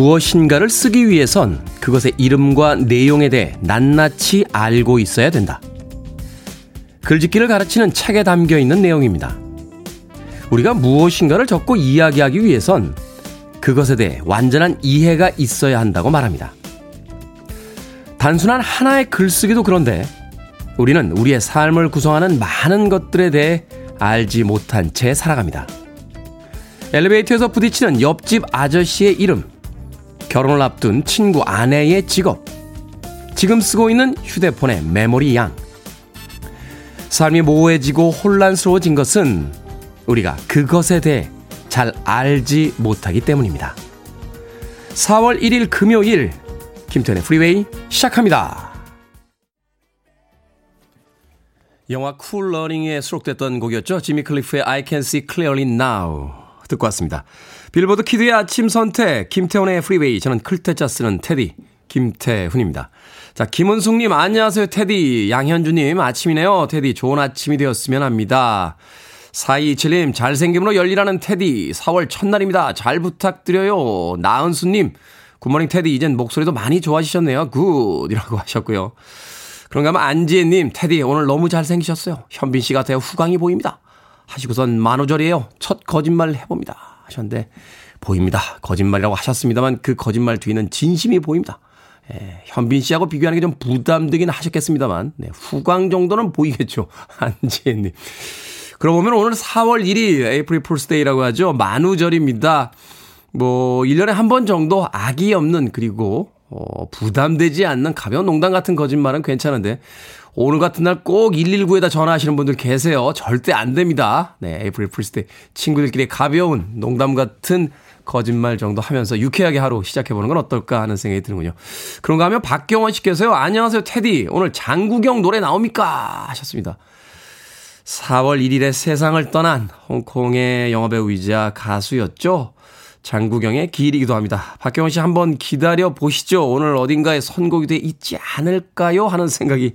무엇인가를 쓰기 위해선 그것의 이름과 내용에 대해 낱낱이 알고 있어야 된다. 글짓기를 가르치는 책에 담겨 있는 내용입니다. 우리가 무엇인가를 적고 이야기하기 위해선 그것에 대해 완전한 이해가 있어야 한다고 말합니다. 단순한 하나의 글쓰기도 그런데 우리는 우리의 삶을 구성하는 많은 것들에 대해 알지 못한 채 살아갑니다. 엘리베이터에서 부딪히는 옆집 아저씨의 이름, 결혼을 앞둔 친구 아내의 직업, 지금 쓰고 있는 휴대폰의 메모리 양. 삶이 모호해지고 혼란스러워진 것은 우리가 그것에 대해 잘 알지 못하기 때문입니다. 4월 1일 금요일, 김태현의 프리웨이 시작합니다. 영화 쿨 러닝에 수록됐던 곡이었죠. 지미 클리프의 I Can See Clearly Now 듣고 왔습니다. 빌보드 키드의 아침 선택, 김태훈의 프리웨이. 저는 클 태 자 쓰는 테디, 김태훈입니다. 자, 김은숙님, 안녕하세요, 테디. 양현주님, 아침이네요. 테디, 좋은 아침이 되었으면 합니다. 4227님, 잘생김으로 열일하는 테디. 4월 첫날입니다. 잘 부탁드려요. 나은수님, good morning 테디. 이젠 목소리도 많이 좋아지셨네요. Good. 이라고 하셨고요. 그런가 하면 안지혜님, 테디, 오늘 너무 잘생기셨어요. 현빈 씨 같아요. 후광이 보입니다. 하시고선 만우절이에요. 첫 거짓말 해봅니다. 하셨는데, 보입니다. 거짓말이라고 하셨습니다만 그 거짓말 뒤에는 진심이 보입니다. 예, 현빈 씨하고 비교하는 게 좀 부담되긴 하셨겠습니다만, 네, 후광 정도는 보이겠죠. 안지혜님. 그러고 보면 오늘 4월 1일 에이프릴 풀스데이라고 하죠. 만우절입니다. 뭐, 1년에 한 번 정도 악이 없는 그리고 어, 부담되지 않는 가벼운 농담 같은 거짓말은 괜찮은데 오늘 같은 날 꼭 119에다 전화하시는 분들 계세요. 절대 안 됩니다. 네, April Fools' Day 친구들끼리 가벼운 농담 같은 거짓말 정도 하면서 유쾌하게 하루 시작해보는 건 어떨까 하는 생각이 드는군요. 그런가 하면 박경원 씨께서요. 안녕하세요, 테디. 오늘 장국영 노래 나옵니까? 하셨습니다. 4월 1일에 세상을 떠난 홍콩의 영화배우이자 가수였죠. 장국영의 기일이기도 합니다. 박경원 씨 한번 기다려 보시죠. 오늘 어딘가에 선곡이 돼 있지 않을까요? 하는 생각이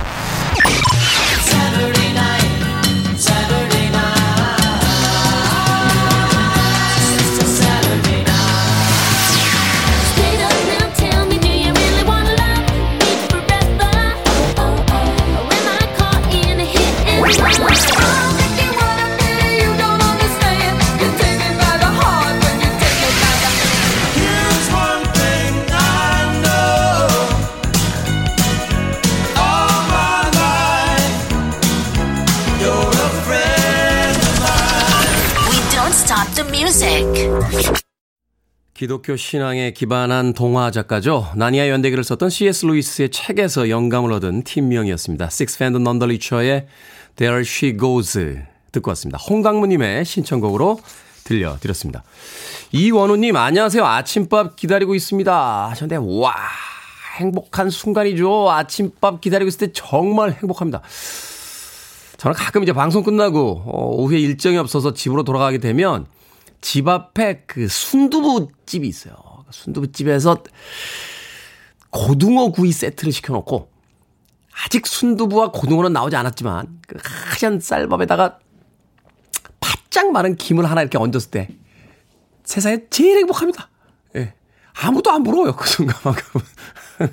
기독교 신앙에 기반한 동화 작가죠. 나니아 연대기를 썼던 C.S. 루이스의 책에서 영감을 얻은 팀명이었습니다. Sixpence None the Richer의 There She Goes 듣고 왔습니다. 홍강무님의 신청곡으로 들려드렸습니다. 이원우님 안녕하세요. 아침밥 기다리고 있습니다. 하셨는데 와 행복한 순간이죠. 아침밥 기다리고 있을 때 정말 행복합니다. 저는 가끔 이제 방송 끝나고 어, 오후에 일정이 없어서 집으로 돌아가게 되면 집 앞에 그 순두부 집이 있어요. 순두부 집에서 고등어 구이 세트를 시켜놓고 아직 순두부와 고등어는 나오지 않았지만 그 하얀 쌀밥에다가 바짝 마른 김을 하나 이렇게 얹었을 때 세상에 제일 행복합니다. 예. 아무도 안 부러워요. 그 순간만큼은.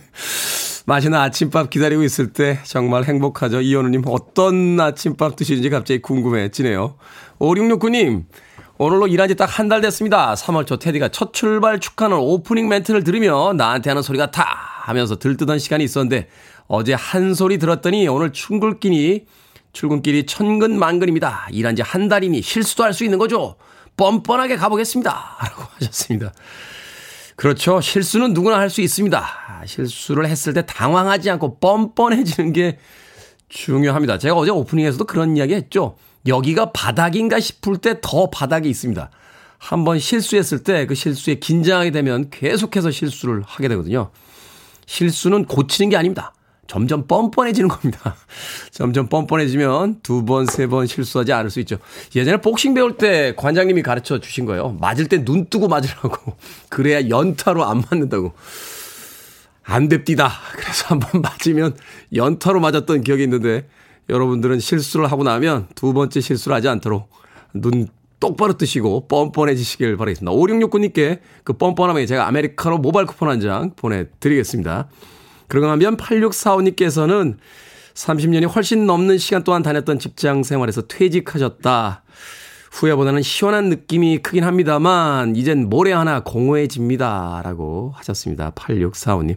맛있는 아침밥 기다리고 있을 때 정말 행복하죠. 이현우님 어떤 아침밥 드시는지 갑자기 궁금해지네요. 5669님 오늘로 일한 지 딱 한 달 됐습니다. 3월 초 테디가 첫 출발 축하하는 오프닝 멘트를 들으며 나한테 하는 소리가 다 하면서 들뜨던 시간이 있었는데 어제 한 소리 들었더니 오늘 출근길이 출근길이 천근 만근입니다. 일한 지 한 달이니 실수도 할 수 있는 거죠. 뻔뻔하게 가보겠습니다. 라고 하셨습니다. 그렇죠. 실수는 누구나 할 수 있습니다. 실수를 했을 때 당황하지 않고 뻔뻔해지는 게 중요합니다. 제가 어제 오프닝에서도 그런 이야기 했죠. 여기가 바닥인가 싶을 때 더 바닥이 있습니다. 한번 실수했을 때 그 실수에 긴장하게 되면 계속해서 실수를 하게 되거든요. 실수는 고치는 게 아닙니다. 점점 뻔뻔해지는 겁니다. 점점 뻔뻔해지면 두 번, 세 번 실수하지 않을 수 있죠. 예전에 복싱 배울 때 관장님이 가르쳐 주신 거예요. 맞을 때 눈 뜨고 맞으라고. 그래야 연타로 안 맞는다고. 안 됩디다. 그래서 한번 맞으면 연타로 맞았던 기억이 있는데 여러분들은 실수를 하고 나면 두 번째 실수를 하지 않도록 눈 똑바로 뜨시고 뻔뻔해지시길 바라겠습니다. 5669님께 그 뻔뻔함에 제가 아메리카노 모바일 쿠폰 한 장 보내드리겠습니다. 그러고 나면 8645님께서는 30년이 훨씬 넘는 시간 동안 다녔던 직장 생활에서 퇴직하셨다. 후회보다는 시원한 느낌이 크긴 합니다만, 이젠 모래 하나 공허해집니다. 라고 하셨습니다. 8645님.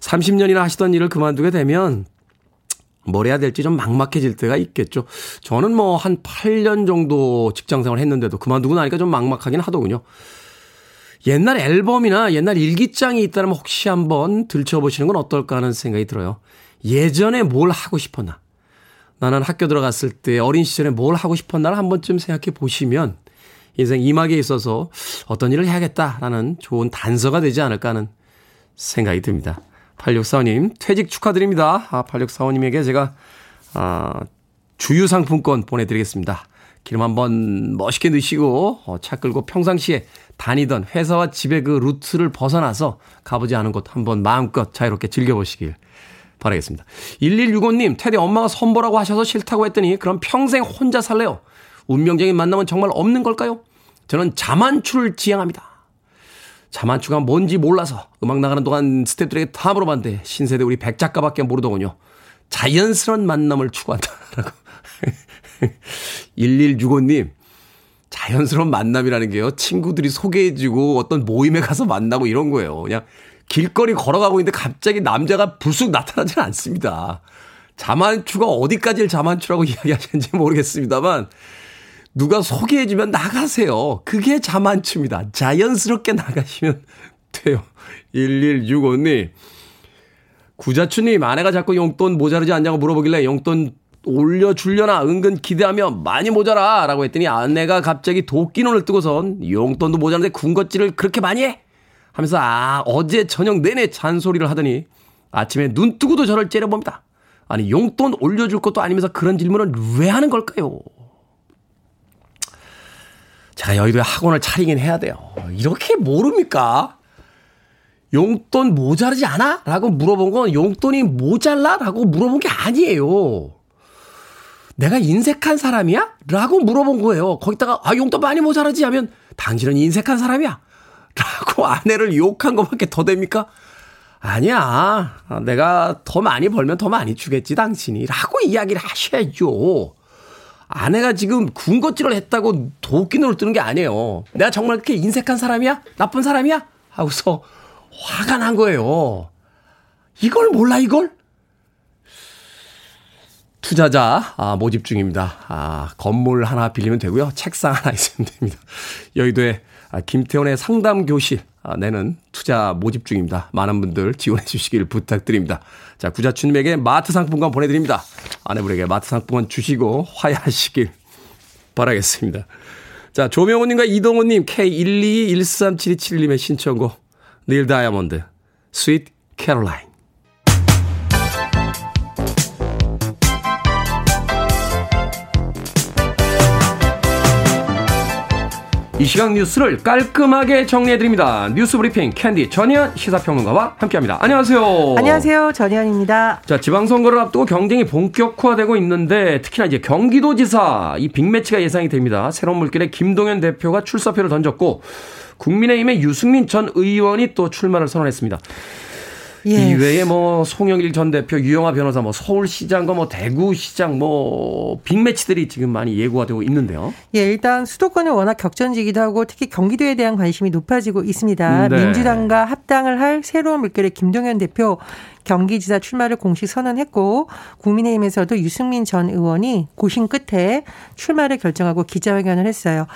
30년이나 하시던 일을 그만두게 되면 뭘 해야 될지 좀 막막해질 때가 있겠죠. 저는 뭐 한 8년 정도 직장 생활 했는데도 그만두고 나니까 좀 막막하긴 하더군요. 옛날 앨범이나 옛날 일기장이 있다면 혹시 한번 들춰보시는 건 어떨까 하는 생각이 들어요. 예전에 뭘 하고 싶었나? 나는 학교 들어갔을 때 어린 시절에 뭘 하고 싶었나를 한 번쯤 생각해 보시면 인생 이막에 있어서 어떤 일을 해야겠다라는 좋은 단서가 되지 않을까 하는 생각이 듭니다. 8645님, 퇴직 축하드립니다. 아, 8645님에게 제가, 아, 주유상품권 보내드리겠습니다. 기름 한번 멋있게 넣으시고, 어, 차 끌고 평상시에 다니던 회사와 집의 그 루트를 벗어나서 가보지 않은 곳 한번 마음껏 자유롭게 즐겨보시길 바라겠습니다. 1165님, 테디 엄마가 선보라고 하셔서 싫다고 했더니 그럼 평생 혼자 살래요. 운명적인 만남은 정말 없는 걸까요? 저는 자만추를 지향합니다. 자만추가 뭔지 몰라서 음악 나가는 동안 스태프들에게 다 물어봤는데 신세대 우리 백 작가밖에 모르더군요. 자연스러운 만남을 추구한다라고. 1165님, 자연스러운 만남이라는 게요. 친구들이 소개해주고 어떤 모임에 가서 만나고 이런 거예요. 그냥 길거리 걸어가고 있는데 갑자기 남자가 불쑥 나타나지는 않습니다. 자만추가 어디까지를 자만추라고 이야기하시는지 모르겠습니다만 누가 소개해주면 나가세요. 그게 자만추입니다. 자연스럽게 나가시면 돼요. 1165님. 구자추님, 아내가 자꾸 용돈 모자르지 않냐고 물어보길래 용돈 올려주려나 은근 기대하며 많이 모자라 라고 했더니 아내가 갑자기 도끼눈을 뜨고선 용돈도 모자란데 군것질을 그렇게 많이 해? 하면서 아 어제 저녁 내내 잔소리를 하더니 아침에 눈 뜨고도 저를 째려봅니다. 아니 용돈 올려줄 것도 아니면서 그런 질문을 왜 하는 걸까요? 제가 여의도에 학원을 차리긴 해야 돼요. 이렇게 모릅니까? 용돈 모자르지 않아? 라고 물어본 건 용돈이 모자라? 라고 물어본 게 아니에요. 내가 인색한 사람이야? 라고 물어본 거예요. 거기다가, 아, 용돈 많이 모자라지 하면, 당신은 인색한 사람이야? 라고 아내를 욕한 것밖에 더 됩니까? 아니야. 내가 더 많이 벌면 더 많이 주겠지, 당신이. 라고 이야기를 하셔야죠. 아내가 지금 군것질을 했다고 도끼눈을 뜨는 게 아니에요. 내가 정말 그렇게 인색한 사람이야? 나쁜 사람이야? 하고서 화가 난 거예요. 이걸 몰라, 이걸? 투자자 아, 모집 중입니다. 아, 건물 하나 빌리면 되고요. 책상 하나 있으면 됩니다. 여의도에 아, 김태훈의 상담 교실 아, 내는 투자 모집 중입니다. 많은 분들 지원해 주시길 부탁드립니다. 자, 구자춘님에게 마트 상품권 보내드립니다. 아내분에게 마트 상품권 주시고 화해하시길 바라겠습니다. 자, 조명호님과 이동호님, K1213727님의 신청곡, 닐 다이아몬드, Sweet Caroline. 이 시각 뉴스를 깔끔하게 정리해드립니다. 뉴스 브리핑 캔디 전희연 시사평론가와 함께합니다. 안녕하세요. 안녕하세요. 전희연입니다. 자, 지방선거를 앞두고 경쟁이 본격화되고 있는데 특히나 이제 경기도지사 이 빅매치가 예상이 됩니다. 새로운 물결의 김동연 대표가 출사표를 던졌고 국민의힘의 유승민 전 의원이 또 출마를 선언했습니다. 예. 이외에 뭐 송영길 전 대표, 유영하 변호사, 뭐 서울시장과 뭐 대구시장 뭐 빅매치들이 지금 많이 예고가 되고 있는데요. 예, 일단 수도권은 워낙 격전지기도 하고 특히 경기도에 대한 관심이 높아지고 있습니다. 네. 민주당과 합당을 할 새로운 물결의 김동연 대표 경기지사 출마를 공식 선언했고 국민의힘에서도 유승민 전 의원이 고심 끝에 출마를 결정하고 기자회견을 했어요.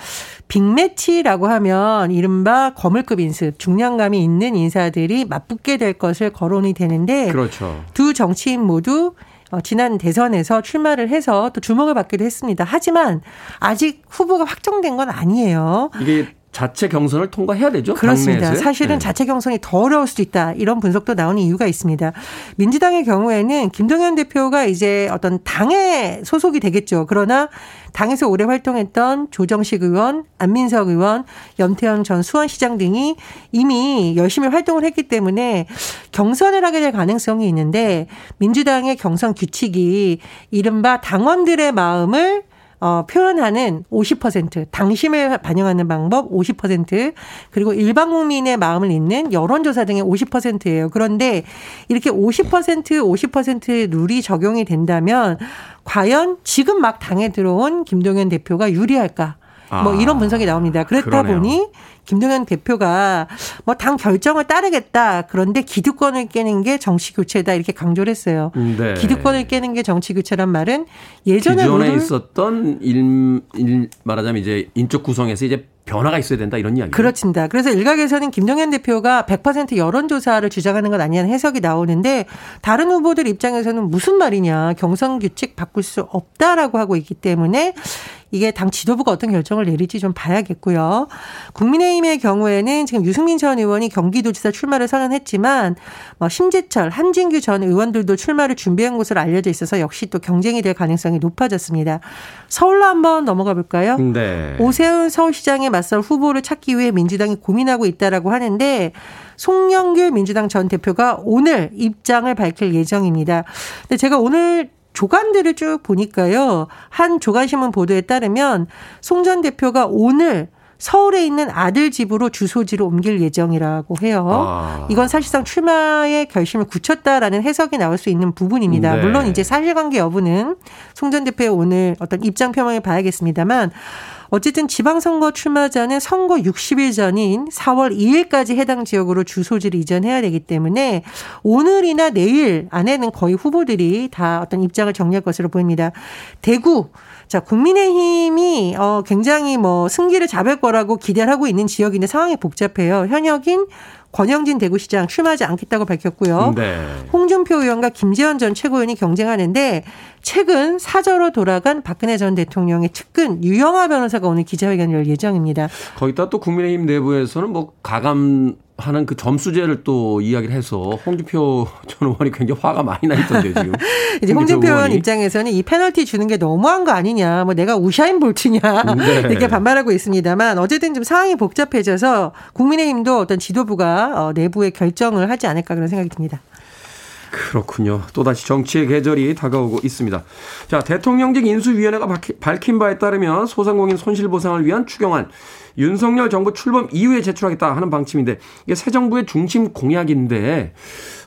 빅매치라고 하면 이른바 거물급 인습, 중량감이 있는 인사들이 맞붙게 될 것을 거론이 되는데 그렇죠. 두 정치인 모두 어, 지난 대선에서 출마를 해서 또 주목을 받기도 했습니다. 하지만 아직 후보가 확정된 건 아니에요. 이게 자체 경선을 통과해야 되죠. 그렇습니다. 당내에서요? 사실은 네. 자체 경선이 더 어려울 수도 있다. 이런 분석도 나오는 이유가 있습니다. 민주당의 경우에는 김동연 대표가 이제 어떤 당에 소속이 되겠죠. 그러나 당에서 오래 활동했던 조정식 의원, 안민석 의원, 염태영 전 수원시장 등이 이미 열심히 활동을 했기 때문에 경선을 하게 될 가능성이 있는데 민주당의 경선 규칙이 이른바 당원들의 마음을 어, 표현하는 50%, 당심을 반영하는 방법 50%, 그리고 일반 국민의 마음을 잇는 여론조사 등의 50%예요. 그런데 이렇게 50%, 50% 룰이 적용이 된다면 과연 지금 막 당에 들어온 김동연 대표가 유리할까? 뭐 아, 이런 분석이 나옵니다. 그렇다 그러네요. 보니 김동연 대표가 뭐 당 결정을 따르겠다. 그런데 기득권을 깨는 게 정치 교체다 이렇게 강조를 했어요. 네. 기득권을 깨는 게 정치 교체란 말은 예전에 기존에 있었던 일, 일 말하자면 이제 인적 구성에서 이제 변화가 있어야 된다 이런 이야기. 그렇습니다. 그래서 일각에서는 김동연 대표가 100% 여론조사를 주장하는 것 아니냐는 해석이 나오는데 다른 후보들 입장에서는 무슨 말이냐 경선 규칙 바꿀 수 없다라고 하고 있기 때문에 이게 당 지도부가 어떤 결정을 내릴지 좀 봐야겠고요. 국민의힘의 경우에는 지금 유승민 전 의원이 경기도지사 출마를 선언했지만 뭐 심재철, 한진규 전 의원들도 출마를 준비한 것으로 알려져 있어서 역시 또 경쟁이 될 가능성이 높아졌습니다. 서울로 한번 넘어가 볼까요? 네. 오세훈 서울시장에 맞설 후보를 찾기 위해 민주당이 고민하고 있다라고 하는데 송영길 민주당 전 대표가 오늘 입장을 밝힐 예정입니다. 근데 제가 오늘 조간들을 쭉 보니까요. 한 조간신문 보도에 따르면 송 전 대표가 오늘 서울에 있는 아들 집으로 주소지를 옮길 예정이라고 해요. 아. 이건 사실상 출마의 결심을 굳혔다라는 해석이 나올 수 있는 부분입니다. 네. 물론 이제 사실관계 여부는 송 전 대표의 오늘 어떤 입장 표명을 봐야겠습니다만 어쨌든 지방선거 출마자는 선거 60일 전인 4월 2일까지 해당 지역으로 주소지를 이전해야 되기 때문에 오늘이나 내일 안에는 거의 후보들이 다 어떤 입장을 정리할 것으로 보입니다. 대구 자, 국민의힘이 어 굉장히 뭐 승기를 잡을 거라고 기대를 하고 있는 지역인데 상황이 복잡해요. 현역인 권영진 대구시장 출마하지 않겠다고 밝혔고요. 네. 홍준표 의원과 김재원 전 최고위원이 경쟁하는데 최근 사저로 돌아간 박근혜 전 대통령의 측근 유영아 변호사가 오늘 기자회견을 열 예정입니다. 거기다 또 국민의힘 내부에서는 뭐 가감 하는 그 점수제를 또 이야기를 해서 홍준표 전 의원이 굉장히 화가 많이 나 있던데 지금. 이제 홍준표 의원. 입장에서는 이 페널티 주는 게 너무한 거 아니냐, 뭐 내가 우샤인 볼트냐 네. 이렇게 반발하고 있습니다만 어쨌든 좀 상황이 복잡해져서 국민의힘도 어떤 지도부가 어, 내부의 결정을 하지 않을까 그런 생각이 듭니다. 그렇군요. 또다시 정치의 계절이 다가오고 있습니다. 자, 대통령직 인수위원회가 밝힌 바에 따르면 소상공인 손실보상을 위한 추경안 윤석열 정부 출범 이후에 제출하겠다 하는 방침인데 이게 새 정부의 중심 공약인데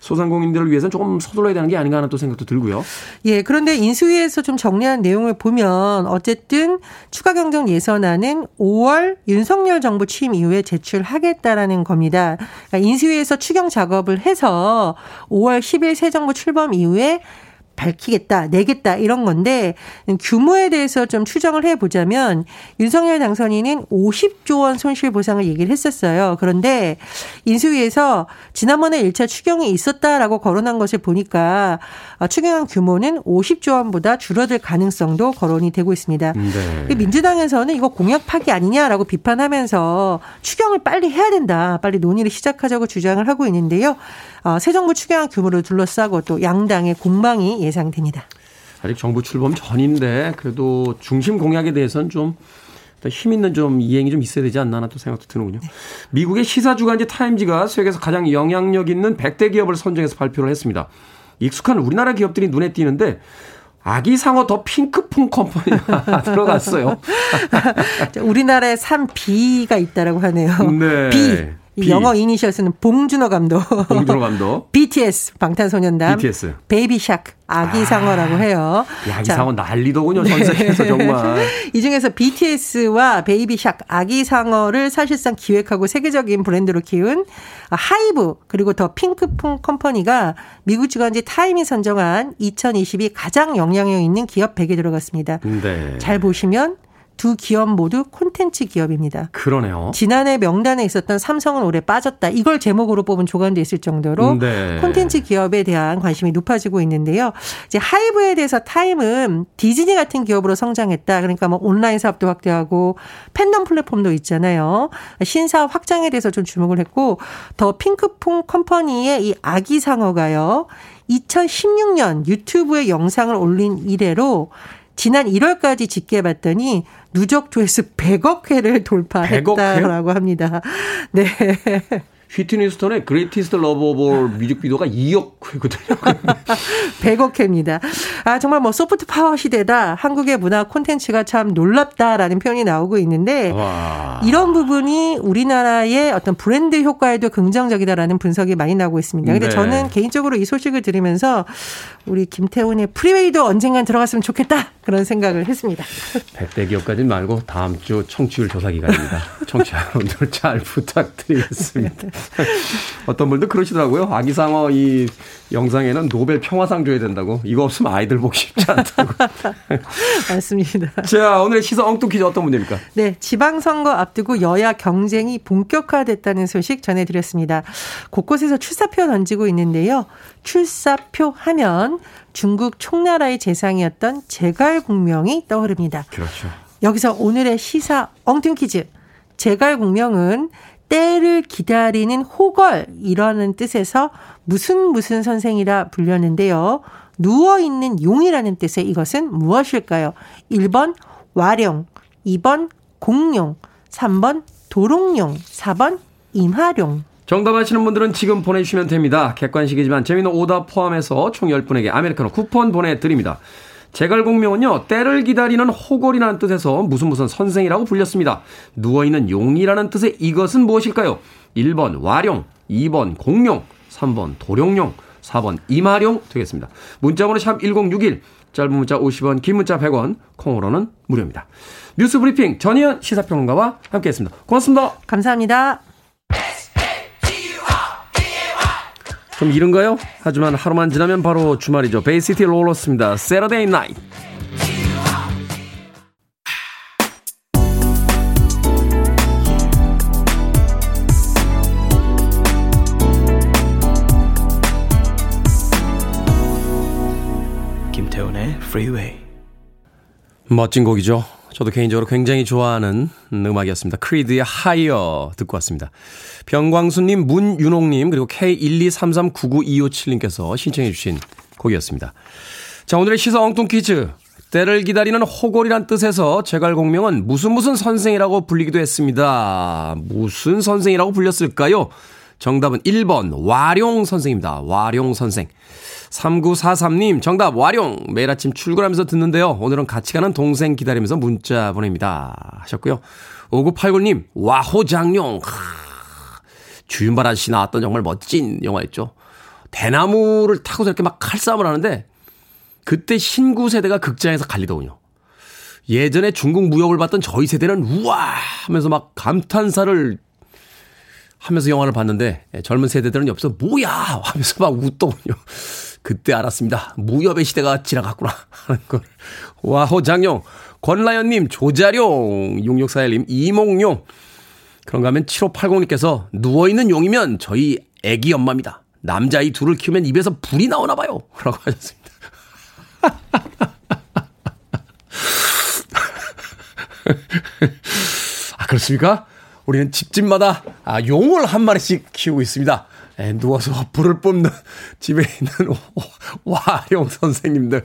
소상공인들을 위해서는 조금 서둘러야 되는 게 아닌가 하는 또 생각도 들고요. 예, 그런데 인수위에서 좀 정리한 내용을 보면 어쨌든 추가 경정 예산안은 5월 윤석열 정부 취임 이후에 제출하겠다라는 겁니다. 그러니까 인수위에서 추경 작업을 해서 5월 10일 새 정부 출범 이후에 밝히겠다, 내겠다 이런 건데 규모에 대해서 좀 추정을 해 보자면 윤석열 당선인은 50조 원 손실 보상을 얘기를 했었어요. 그런데 인수위에서 지난번에 1차 추경이 있었다라고 거론한 것을 보니까 어, 추경안 규모는 50조 원보다 줄어들 가능성도 거론이 되고 있습니다. 네. 민주당에서는 이거 공약 파기 아니냐라고 비판하면서 추경을 빨리 해야 된다. 빨리 논의를 시작하자고 주장을 하고 있는데요. 어, 새 정부 추경안 규모를 둘러싸고 또 양당의 공방이 예상됩니다. 아직 정부 출범 전인데 그래도 중심 공약에 대해서는 좀 힘 있는 좀 이행이 좀 있어야 되지 않나 또 생각도 드는군요. 미국의 시사 주간지 타임지가 세계에서 가장 영향력 있는 100대 기업을 선정해서 발표를 했습니다. 익숙한 우리나라 기업들이 눈에 띄는데 아기 상어 더 핑크퐁 컴퍼니가 들어갔어요. 우리나라에 삼 B가 있다라고 하네요. 네. B. 이 B. 영어 이니셜 쓰는 봉준호 감독. 봉준호 감독. BTS 방탄소년단. BTS. Baby Shark 아기 상어라고 해요. 야, 이 자, 상어 난리더군요. 전 세계에서 정말. 이 중에서 BTS와 Baby Shark 아기 상어를 사실상 기획하고 세계적인 브랜드로 키운 하이브 그리고 더 핑크퐁 컴퍼니가 미국 주간지 타임이 선정한 2022 가장 영향력 있는 기업 100에 들어갔습니다. 네. 잘 보시면 두 기업 모두 콘텐츠 기업입니다. 그러네요. 지난해 명단에 있었던 삼성은 올해 빠졌다. 이걸 제목으로 뽑은 조간도 있을 정도로 네. 콘텐츠 기업에 대한 관심이 높아지고 있는데요. 이제 하이브에 대해서 타임은 디즈니 같은 기업으로 성장했다. 그러니까 뭐 온라인 사업도 확대하고 팬덤 플랫폼도 있잖아요. 신사업 확장에 대해서 좀 주목을 했고 더 핑크퐁 컴퍼니의 이 아기 상어가요. 2016년 유튜브에 영상을 올린 이래로 지난 1월까지 집계해봤더니 누적 조회수 100억 회를 돌파했다라고 100억 합니다. 네. 휘트니 휴스턴의 Greatest Love of 뮤직비디오가 2억 회거든요. 100억 회입니다. 아, 정말 뭐 소프트 파워 시대다. 한국의 문화 콘텐츠가 참 놀랍다라는 표현이 나오고 있는데 와. 이런 부분이 우리나라의 어떤 브랜드 효과에도 긍정적이다라는 분석이 많이 나오고 있습니다. 근데 네. 저는 개인적으로 이 소식을 들으면서 우리 김태훈의 프리웨이도 언젠간 들어갔으면 좋겠다. 그런 생각을 했습니다. 100대 기업까지는 말고 다음 주 청취율 조사 기간입니다. 청취자 여러분들 잘 부탁드리겠습니다. 어떤 분들 그러시더라고요. 아기상어 이 영상에는 노벨 평화상 줘야 된다고. 이거 없으면 아이들 보기 쉽지 않다고. 맞습니다. 자, 오늘의 시사 엉뚱 퀴즈 어떤 문제입니까? 네, 지방선거 앞두고 여야 경쟁이 본격화됐다는 소식 전해드렸습니다. 곳곳에서 출사표 던지고 있는데요. 출사표 하면 중국 총나라의 재상이었던 제갈공명이 떠오릅니다. 그렇죠. 여기서 오늘의 시사 엉뚱 퀴즈. 제갈공명은 때를 기다리는 호걸이라는 뜻에서 무슨 무슨 선생이라 불렸는데요. 누워있는 용이라는 뜻의 이것은 무엇일까요? 1번 와룡, 2번 공룡, 3번 도롱뇽, 4번 임하룡. 정답 아시는 분들은 지금 보내주시면 됩니다. 객관식이지만 재미있는 오답 포함해서 총 10분에게 아메리카노 쿠폰 보내드립니다. 제갈공명은요, 때를 기다리는 호걸이라는 뜻에서 무슨 무슨 선생이라고 불렸습니다. 누워있는 용이라는 뜻의 이것은 무엇일까요? 1번 와룡, 2번 공룡, 3번 도롱뇽, 4번 이마룡 되겠습니다. 문자번호 샵 1061, 짧은 문자 50원, 긴 문자 100원, 콩으로는 무료입니다. 뉴스 브리핑 전희연 시사평론가와 함께했습니다. 고맙습니다. 감사합니다. 좀 이른가요? 하지만 하루만 지나면 바로 주말이죠. 베이시티 롤러스입니다. Saturday Night. 김태훈의 Freeway. 멋진 곡이죠. 저도 개인적으로 굉장히 좋아하는 음악이었습니다. 크리드의 하이어 듣고 왔습니다. 병광수님, 문윤홍님, 그리고 K123399257님께서 신청해 주신 곡이었습니다. 자, 오늘의 시사 엉뚱 퀴즈. 때를 기다리는 호걸이란 뜻에서 제갈공명은 무슨 무슨 선생이라고 불리기도 했습니다. 무슨 선생이라고 불렸을까요? 정답은 1번 와룡 선생입니다. 와룡 선생. 3943님, 정답, 와룡. 매일 아침 출근하면서 듣는데요. 오늘은 같이 가는 동생 기다리면서 문자 보냅니다. 하셨고요. 5989님, 와호장룡. 주윤발 아저씨 나왔던 정말 멋진 영화였죠. 대나무를 타고서 이렇게 막 칼싸움을 하는데, 그때 신구 세대가 극장에서 갈리더군요. 예전에 중국 무역을 봤던 저희 세대는 우와! 하면서 막 감탄사를 하면서 영화를 봤는데, 젊은 세대들은 옆에서 뭐야! 하면서 막 웃더군요. 그때 알았습니다. 무협의 시대가 지나갔구나 하는 걸. 와, 호장용, 권라연님, 조자룡, 6641님, 이몽용. 그런가 하면 7580님께서 누워있는 용이면 저희 애기 엄마입니다. 남자이 둘을 키우면 입에서 불이 나오나 봐요. 라고 하셨습니다. 아, 그렇습니까? 우리는 집집마다 아, 용을 한 마리씩 키우고 있습니다. 에, 누워서 불을 뿜는 집에 있는 와룡 선생님들.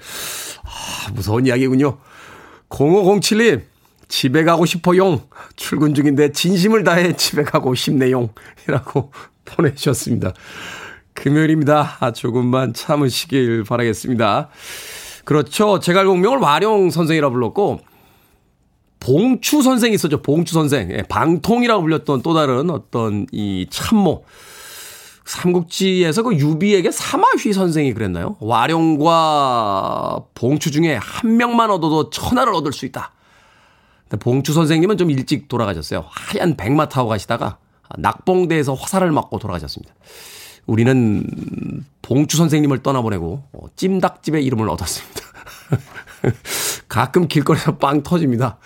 아, 무서운 이야기군요. 0507님, 집에 가고 싶어 용. 출근 중인데 진심을 다해 집에 가고 싶네 용. 이라고 보내주셨습니다. 금요일입니다. 아, 조금만 참으시길 바라겠습니다. 그렇죠. 제가 알고 명을 와룡 선생이라 불렀고, 봉추 선생이 있었죠. 봉추 선생. 예, 방통이라고 불렸던 또 다른 어떤 이 참모. 삼국지에서 그 유비에게 사마휘 선생이 그랬나요? 와룡과 봉추 중에 한 명만 얻어도 천하를 얻을 수 있다. 근데 봉추 선생님은 좀 일찍 돌아가셨어요. 하얀 백마 타고 가시다가 낙봉대에서 화살을 맞고 돌아가셨습니다. 우리는 봉추 선생님을 떠나보내고 어, 찜닭집의 이름을 얻었습니다. 가끔 길거리에서 빵 터집니다.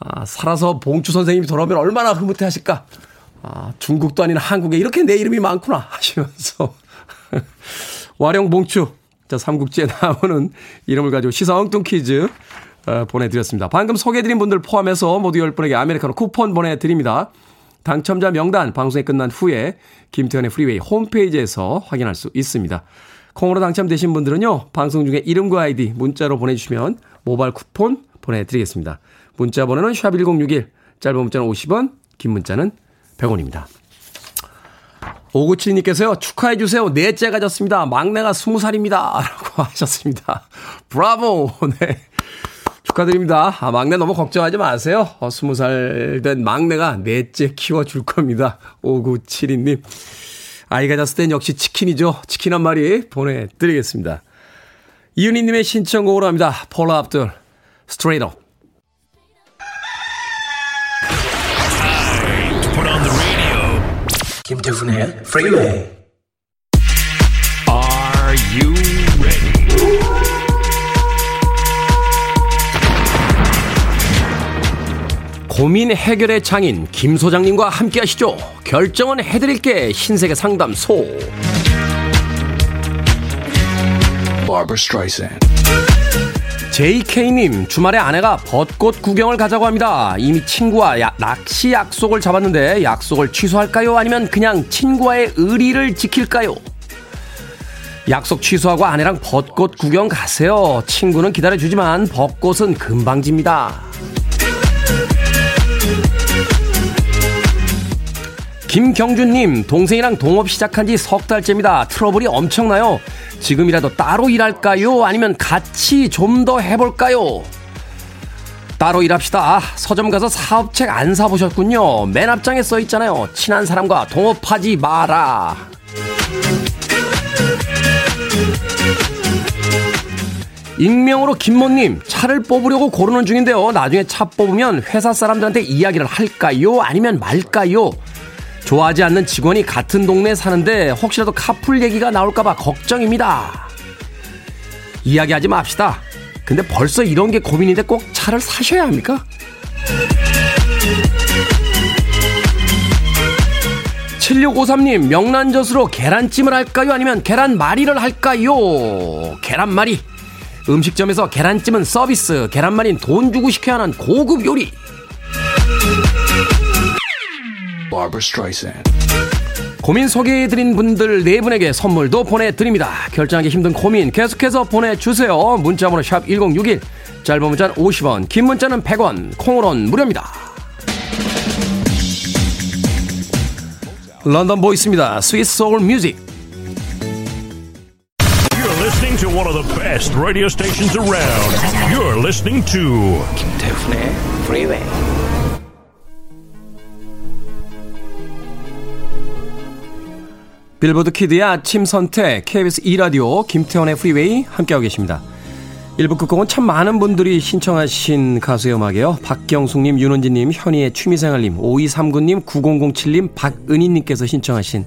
아, 살아서 봉추 선생님이 돌아오면 얼마나 흐뭇해 하실까. 아, 중국도 아닌 한국에 이렇게 내 이름이 많구나 하시면서. 와룡 봉추. 자, 삼국지에 나오는 이름을 가지고 시사 엉뚱 퀴즈 어, 보내드렸습니다. 방금 소개해드린 분들 포함해서 모두 10분에게 아메리카노 쿠폰 보내드립니다. 당첨자 명단 방송이 끝난 후에 김태훈의 프리웨이 홈페이지에서 확인할 수 있습니다. 콩으로 당첨되신 분들은요, 방송 중에 이름과 아이디 문자로 보내주시면 모바일 쿠폰 보내드리겠습니다. 문자 번호는 샵1061, 짧은 문자는 50원, 긴 문자는 100원입니다. 오구칠님께서요, 축하해 주세요. 넷째 가졌습니다. 막내가 20살입니다. 라고 하셨습니다. 브라보! 네. 축하드립니다. 아, 막내 너무 걱정하지 마세요. 어, 20살 된 막내가 넷째 키워 줄 겁니다. 5972님. 아이가 잤을 땐 역시 치킨이죠. 치킨 한 마리 보내드리겠습니다. 이윤희님의 신청곡으로 합니다. 폴라 압둘, Straight Up. 김태훈의 Freeway Are you 고민 해결의 장인 김 소장님과 함께 하시죠. 결정은 해드릴게 신세계 상담소. JK님, 주말에 아내가 벚꽃 구경을 가자고 합니다. 이미 친구와 야, 낚시 약속을 잡았는데 약속을 취소할까요? 아니면 그냥 친구와의 의리를 지킬까요? 약속 취소하고 아내랑 벚꽃 구경 가세요. 친구는 기다려주지만 벚꽃은 금방 집니다. 김경준님, 동생이랑 동업 시작한 지 석 달째입니다. 트러블이 엄청나요. 지금이라도 따로 일할까요? 아니면 같이 좀 더 해볼까요? 따로 일합시다. 서점 가서 사업책 안 사보셨군요. 맨 앞장에 써 있잖아요. 친한 사람과 동업하지 마라. 익명으로 김모님 차를 뽑으려고 고르는 중인데요. 나중에 차 뽑으면 회사 사람들한테 이야기를 할까요? 아니면 말까요? 좋아하지 않는 직원이 같은 동네에 사는데 혹시라도 카풀 얘기가 나올까봐 걱정입니다. 이야기하지 맙시다. 근데 벌써 이런 게 고민인데 꼭 차를 사셔야 합니까? 7653님, 명란젓으로 계란찜을 할까요? 아니면 계란말이를 할까요? 계란말이. 음식점에서 계란찜은 서비스, 계란말이는 돈 주고 시켜야 하는 고급 요리. Barbara Streisand. 고민 소개해드린 분들 네 분에게 선물도 보내드립니다. 결정하기 힘든 고민 계속해서 보내주세요. 문자번호 샵 1061, 짧은 문자는 50원, 긴 문자는 100원, 콩으로는 무료입니다. London Boys입니다. Sweet Soul Music. You're listening to one of the best radio stations around. You're listening to 김태훈의 Freeway. 빌보드 Kid의 아침 선택 KBS 2라디오 김태훈의 Freeway 함께하고 계십니다. 1부 끝곡은 참 많은 분들이 신청하신 가수의 음악이에요. 박경숙님, 윤원진님, 현희의 취미생활님, 5239님, 9007님, 박은희님께서 신청하신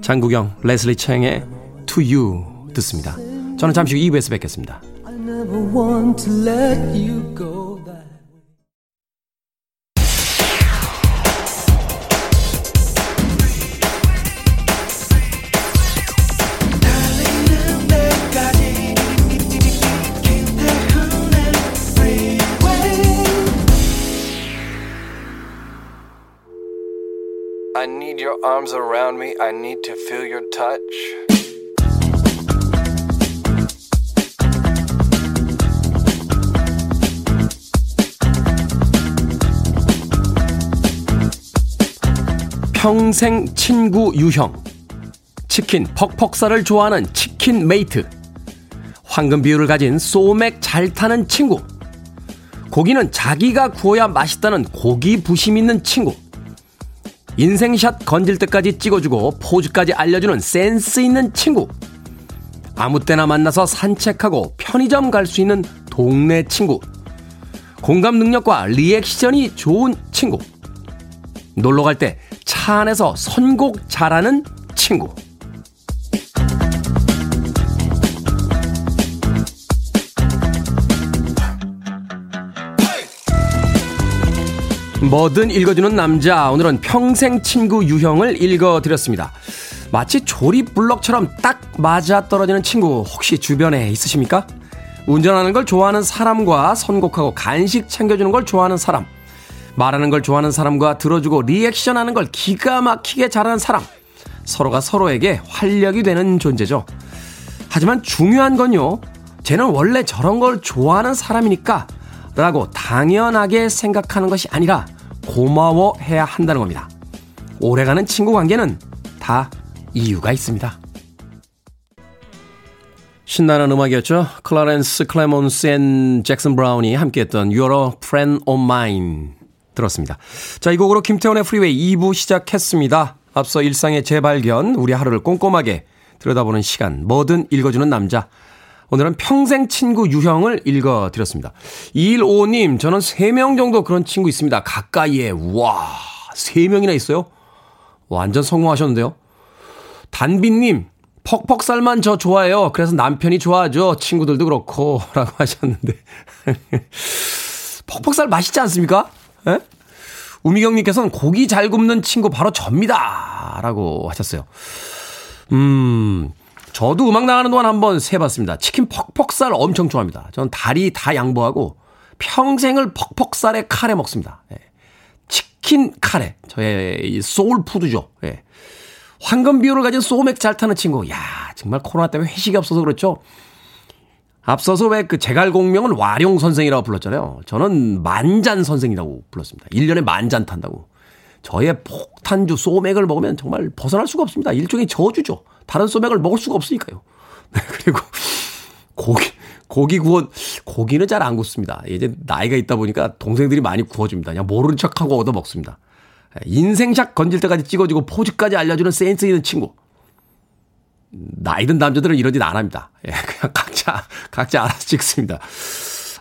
장국영, 레슬리 청의 To You 듣습니다. 저는 잠시 후 2부에서 뵙겠습니다. Arms around me. I need to feel your touch. 평생 친구 유형. 치킨 퍽퍽살을 좋아하는 치킨 mate. 황금 비율을 가진 소맥 잘 타는 친구. 고기는 자기가 구워야 맛있다는 고기 부심 있는 친구. 인생샷 건질 때까지 찍어주고 포즈까지 알려주는 센스 있는 친구. 아무 때나 만나서 산책하고 편의점 갈 수 있는 동네 친구. 공감 능력과 리액션이 좋은 친구. 놀러 갈 때 차 안에서 선곡 잘하는 친구. 뭐든 읽어주는 남자. 오늘은 평생 친구 유형을 읽어드렸습니다. 마치 조립 블럭처럼 딱 맞아 떨어지는 친구 혹시 주변에 있으십니까? 운전하는 걸 좋아하는 사람과 선곡하고 간식 챙겨주는 걸 좋아하는 사람. 말하는 걸 좋아하는 사람과 들어주고 리액션 하는 걸 기가 막히게 잘하는 사람. 서로가 서로에게 활력이 되는 존재죠. 하지만 중요한 건요. 쟤는 원래 저런 걸 좋아하는 사람이니까 라고 당연하게 생각하는 것이 아니라 고마워해야 한다는 겁니다. 오래가는 친구 관계는 다 이유가 있습니다. 신나는 음악이었죠. 클라렌스 클레몬스 and 잭슨 브라운이 함께했던 You're a Friend of Mine 들었습니다. 자, 이 곡으로 김태훈의 Freeway 2부 시작했습니다. 앞서 일상의 재발견, 우리 하루를 꼼꼼하게 들여다보는 시간, 뭐든 읽어주는 남자. 오늘은 평생 친구 유형을 읽어드렸습니다. 2155님, 저는 3명 정도 그런 친구 있습니다. 가까이에. 와, 3명이나 있어요? 완전 성공하셨는데요. 단비님, 퍽퍽살만 저 좋아해요. 그래서 남편이 좋아하죠. 친구들도 그렇고. 라고 하셨는데. 퍽퍽살 맛있지 않습니까? 예? 우미경님께서는 고기 잘 굽는 친구 바로 접니다. 라고 하셨어요. 음, 저도 음악 나가는 동안 한번 세봤습니다. 치킨 퍽퍽살 엄청 좋아합니다. 저는 다리 다 양보하고 평생을 퍽퍽살에 카레 먹습니다. 예. 치킨 카레. 저의 소울푸드죠. 예. 황금 비율을 가진 소맥 잘 타는 친구. 야 정말 코로나 때문에 회식이 없어서 그렇죠. 앞서서 왜 그 제갈공명은 와룡 선생이라고 불렀잖아요. 저는 만잔 선생이라고 불렀습니다. 1년에 만잔 탄다고. 저의 폭탄주 소맥을 먹으면 정말 벗어날 수가 없습니다. 일종의 저주죠. 다른 소맥을 먹을 수가 없으니까요. 네, 그리고 고기, 고기 구워, 고기는 잘 안 굽습니다. 이제 나이가 있다 보니까 동생들이 많이 구워줍니다. 그냥 모르는 척하고 얻어 먹습니다. 인생샷 건질 때까지 찍어주고 포즈까지 알려주는 센스 있는 친구. 나이 든 남자들은 이런 짓 안 합니다. 예, 그냥 각자, 각자 알아서 찍습니다.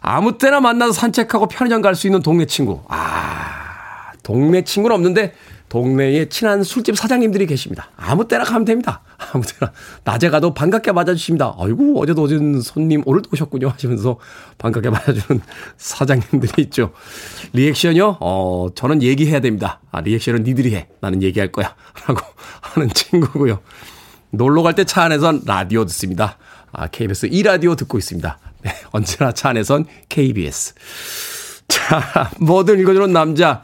아무 때나 만나서 산책하고 편의점 갈 수 있는 동네 친구. 아, 동네 친구는 없는데 동네에 친한 술집 사장님들이 계십니다. 아무 때나 가면 됩니다. 아무 때나. 낮에 가도 반갑게 맞아주십니다. 아이고, 어제도 오신 손님 오늘도 오셨군요. 하시면서 반갑게 맞아주는 사장님들이 있죠. 리액션이요? 어, 저는 얘기해야 됩니다. 아, 리액션은 니들이 해. 나는 얘기할 거야. 라고 하는 친구고요. 놀러 갈 때 차 안에선 라디오 듣습니다. 아, KBS 2라디오 듣고 있습니다. 네, 언제나 차 안에선 KBS. 자, 뭐든 읽어주는 남자.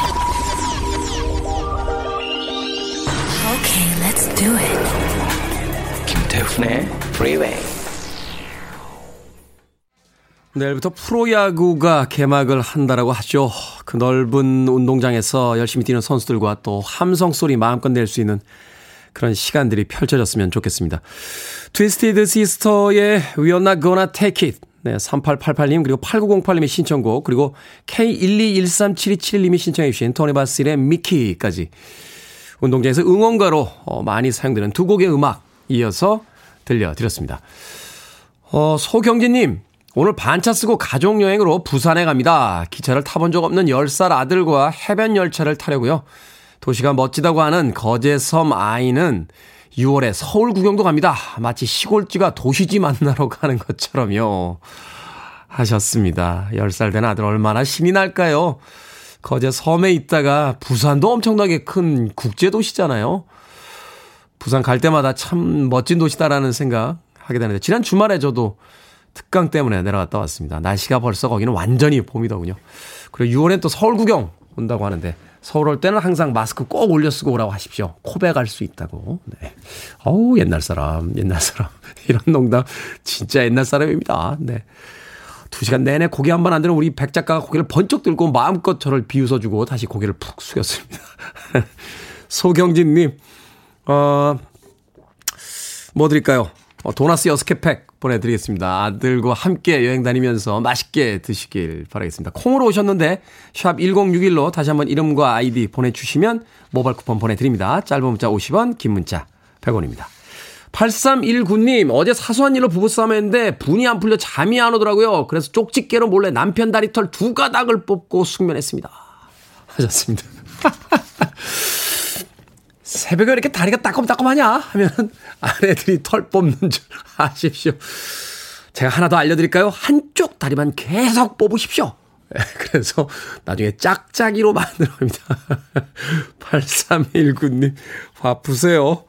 Okay, let's do it. 김태훈의 Freeway. 내일부터 프로야구가 개막을 한다라고 하죠. 그 넓은 운동장에서 열심히 뛰는 선수들과 또 함성 소리 마음껏 낼 수 있는 그런 시간들이 펼쳐졌으면 좋겠습니다. 트위스티드 시스터의 We're Not Gonna Take It. 네, 3888님, 그리고 8908님의 신청곡, 그리고 K1213727님이 신청해 주신 토니 바실의 Mickey까지 운동장에서 응원가로 어, 많이 사용되는 두 곡의 음악 이어서 들려드렸습니다. 어, 소경진님, 오늘 반차 쓰고 가족여행으로 부산에 갑니다. 기차를 타본 적 없는 10살 아들과 해변 열차를 타려고요. 도시가 멋지다고 하는 거제섬 아이는 6월에 서울 구경도 갑니다. 마치 시골쥐가 도시쥐 만나러 가는 것처럼요. 하셨습니다. 10살 된 아들 얼마나 신이 날까요? 거제 섬에 있다가 부산도 엄청나게 큰 국제도시잖아요. 부산 갈 때마다 참 멋진 도시다라는 생각 하게 되는데 지난 주말에 저도 특강 때문에 내려갔다 왔습니다. 날씨가 벌써 거기는 완전히 봄이더군요. 그리고 6월엔 또 서울 구경 온다고 하는데 서울 올 때는 항상 마스크 꼭 올려 쓰고 오라고 하십시오. 코백할 수 있다고. 네. 어우, 옛날 사람, 옛날 사람. 이런 농담 진짜 옛날 사람입니다. 네. 두 시간 내내 고개 한 번안 들은 우리 백 작가가 고개를 번쩍 들고 마음껏 저를 비웃어주고 다시 고개를 푹 숙였습니다. 소경진님, 어, 뭐 드릴까요? 어, 도나스 여섯 개 팩 보내드리겠습니다. 아들과 함께 여행 다니면서 맛있게 드시길 바라겠습니다. 콩으로 오셨는데 샵 1061로 다시 한번 이름과 아이디 보내주시면 모바일 쿠폰 보내드립니다. 짧은 문자 50원, 긴 문자 100원입니다. 8319님, 어제 사소한 일로 부부싸움 했는데 분이 안 풀려 잠이 안 오더라고요. 그래서 쪽집게로 몰래 남편 다리털 두 가닥을 뽑고 숙면했습니다. 하셨습니다. 새벽에 이렇게 다리가 따끔따끔하냐? 하면 아내들이 털 뽑는 줄 아십시오. 제가 하나 더 알려드릴까요? 한쪽 다리만 계속 뽑으십시오. 그래서 나중에 짝짝이로 만들어갑니다. 8319님, 화푸세요.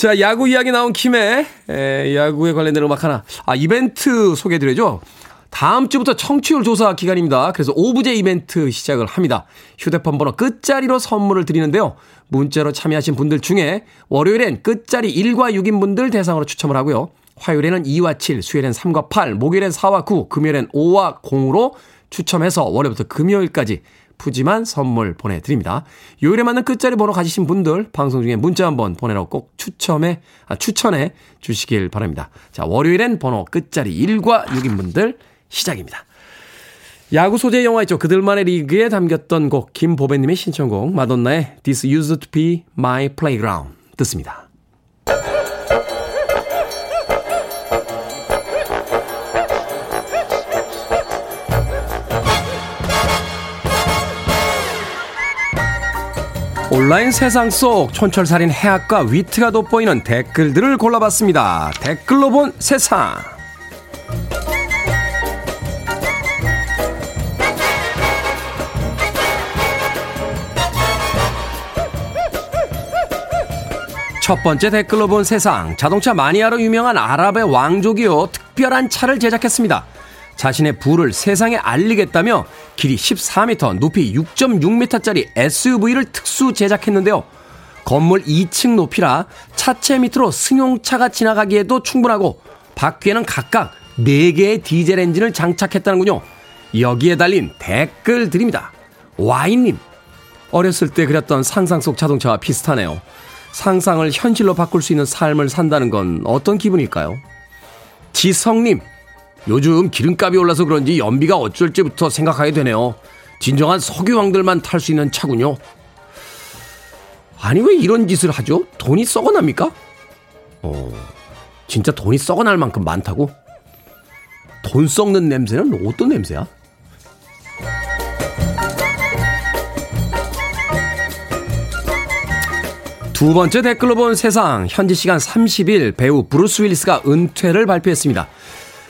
자, 야구 이야기 나온 김에, 에, 야구에 관련된 음악 하나. 아, 이벤트 소개해드려죠. 다음 주부터 청취율 조사 기간입니다. 그래서 오브제 이벤트 시작을 합니다. 휴대폰 번호 끝자리로 선물을 드리는데요. 문자로 참여하신 분들 중에 월요일엔 끝자리 1과 6인 분들 대상으로 추첨을 하고요. 화요일에는 2와 7, 수요일엔 3과 8, 목요일엔 4와 9, 금요일엔 5와 0으로 추첨해서 월요일부터 금요일까지 푸짐한 선물 보내드립니다. 요일에 맞는 끝자리 번호 가지신 분들 방송 중에 문자 한번 보내라고 꼭 추첨해, 아, 추천해 주시길 바랍니다. 자, 월요일엔 번호 끝자리 1과 6인 분들 시작입니다. 야구 소재 영화 있죠. 그들만의 리그에 담겼던 곡 김보배님의 신청곡 마돈나의 This Used to Be My Playground 듣습니다. 온라인 세상 속 촌철살인 해학과 위트가 돋보이는 댓글들을 골라봤습니다. 댓글로 본 세상. 첫 번째 댓글로 본 세상. 자동차 마니아로 유명한 아랍의 왕족이요. 특별한 차를 제작했습니다. 자신의 부를 세상에 알리겠다며 길이 14m, 높이 6.6m짜리 SUV를 특수 제작했는데요. 건물 2층 높이라 차체 밑으로 승용차가 지나가기에도 충분하고 바퀴에는 각각 4개의 디젤 엔진을 장착했다는군요. 여기에 달린 댓글 드립니다. 와인님. 어렸을 때 그렸던 상상 속 자동차와 비슷하네요. 상상을 현실로 바꿀 수 있는 삶을 산다는 건 어떤 기분일까요? 지성님, 요즘 기름값이 올라서 그런지 연비가 어쩔지부터 생각하게 되네요. 진정한 석유왕들만 탈 수 있는 차군요. 아니, 왜 이런 짓을 하죠? 돈이 썩어납니까? 어, 진짜 돈이 썩어날 만큼 많다고? 돈 썩는 냄새는 어떤 냄새야? 두 번째 댓글로 본 세상. 현지 시간 30일 배우 브루스 윌리스가 은퇴를 발표했습니다.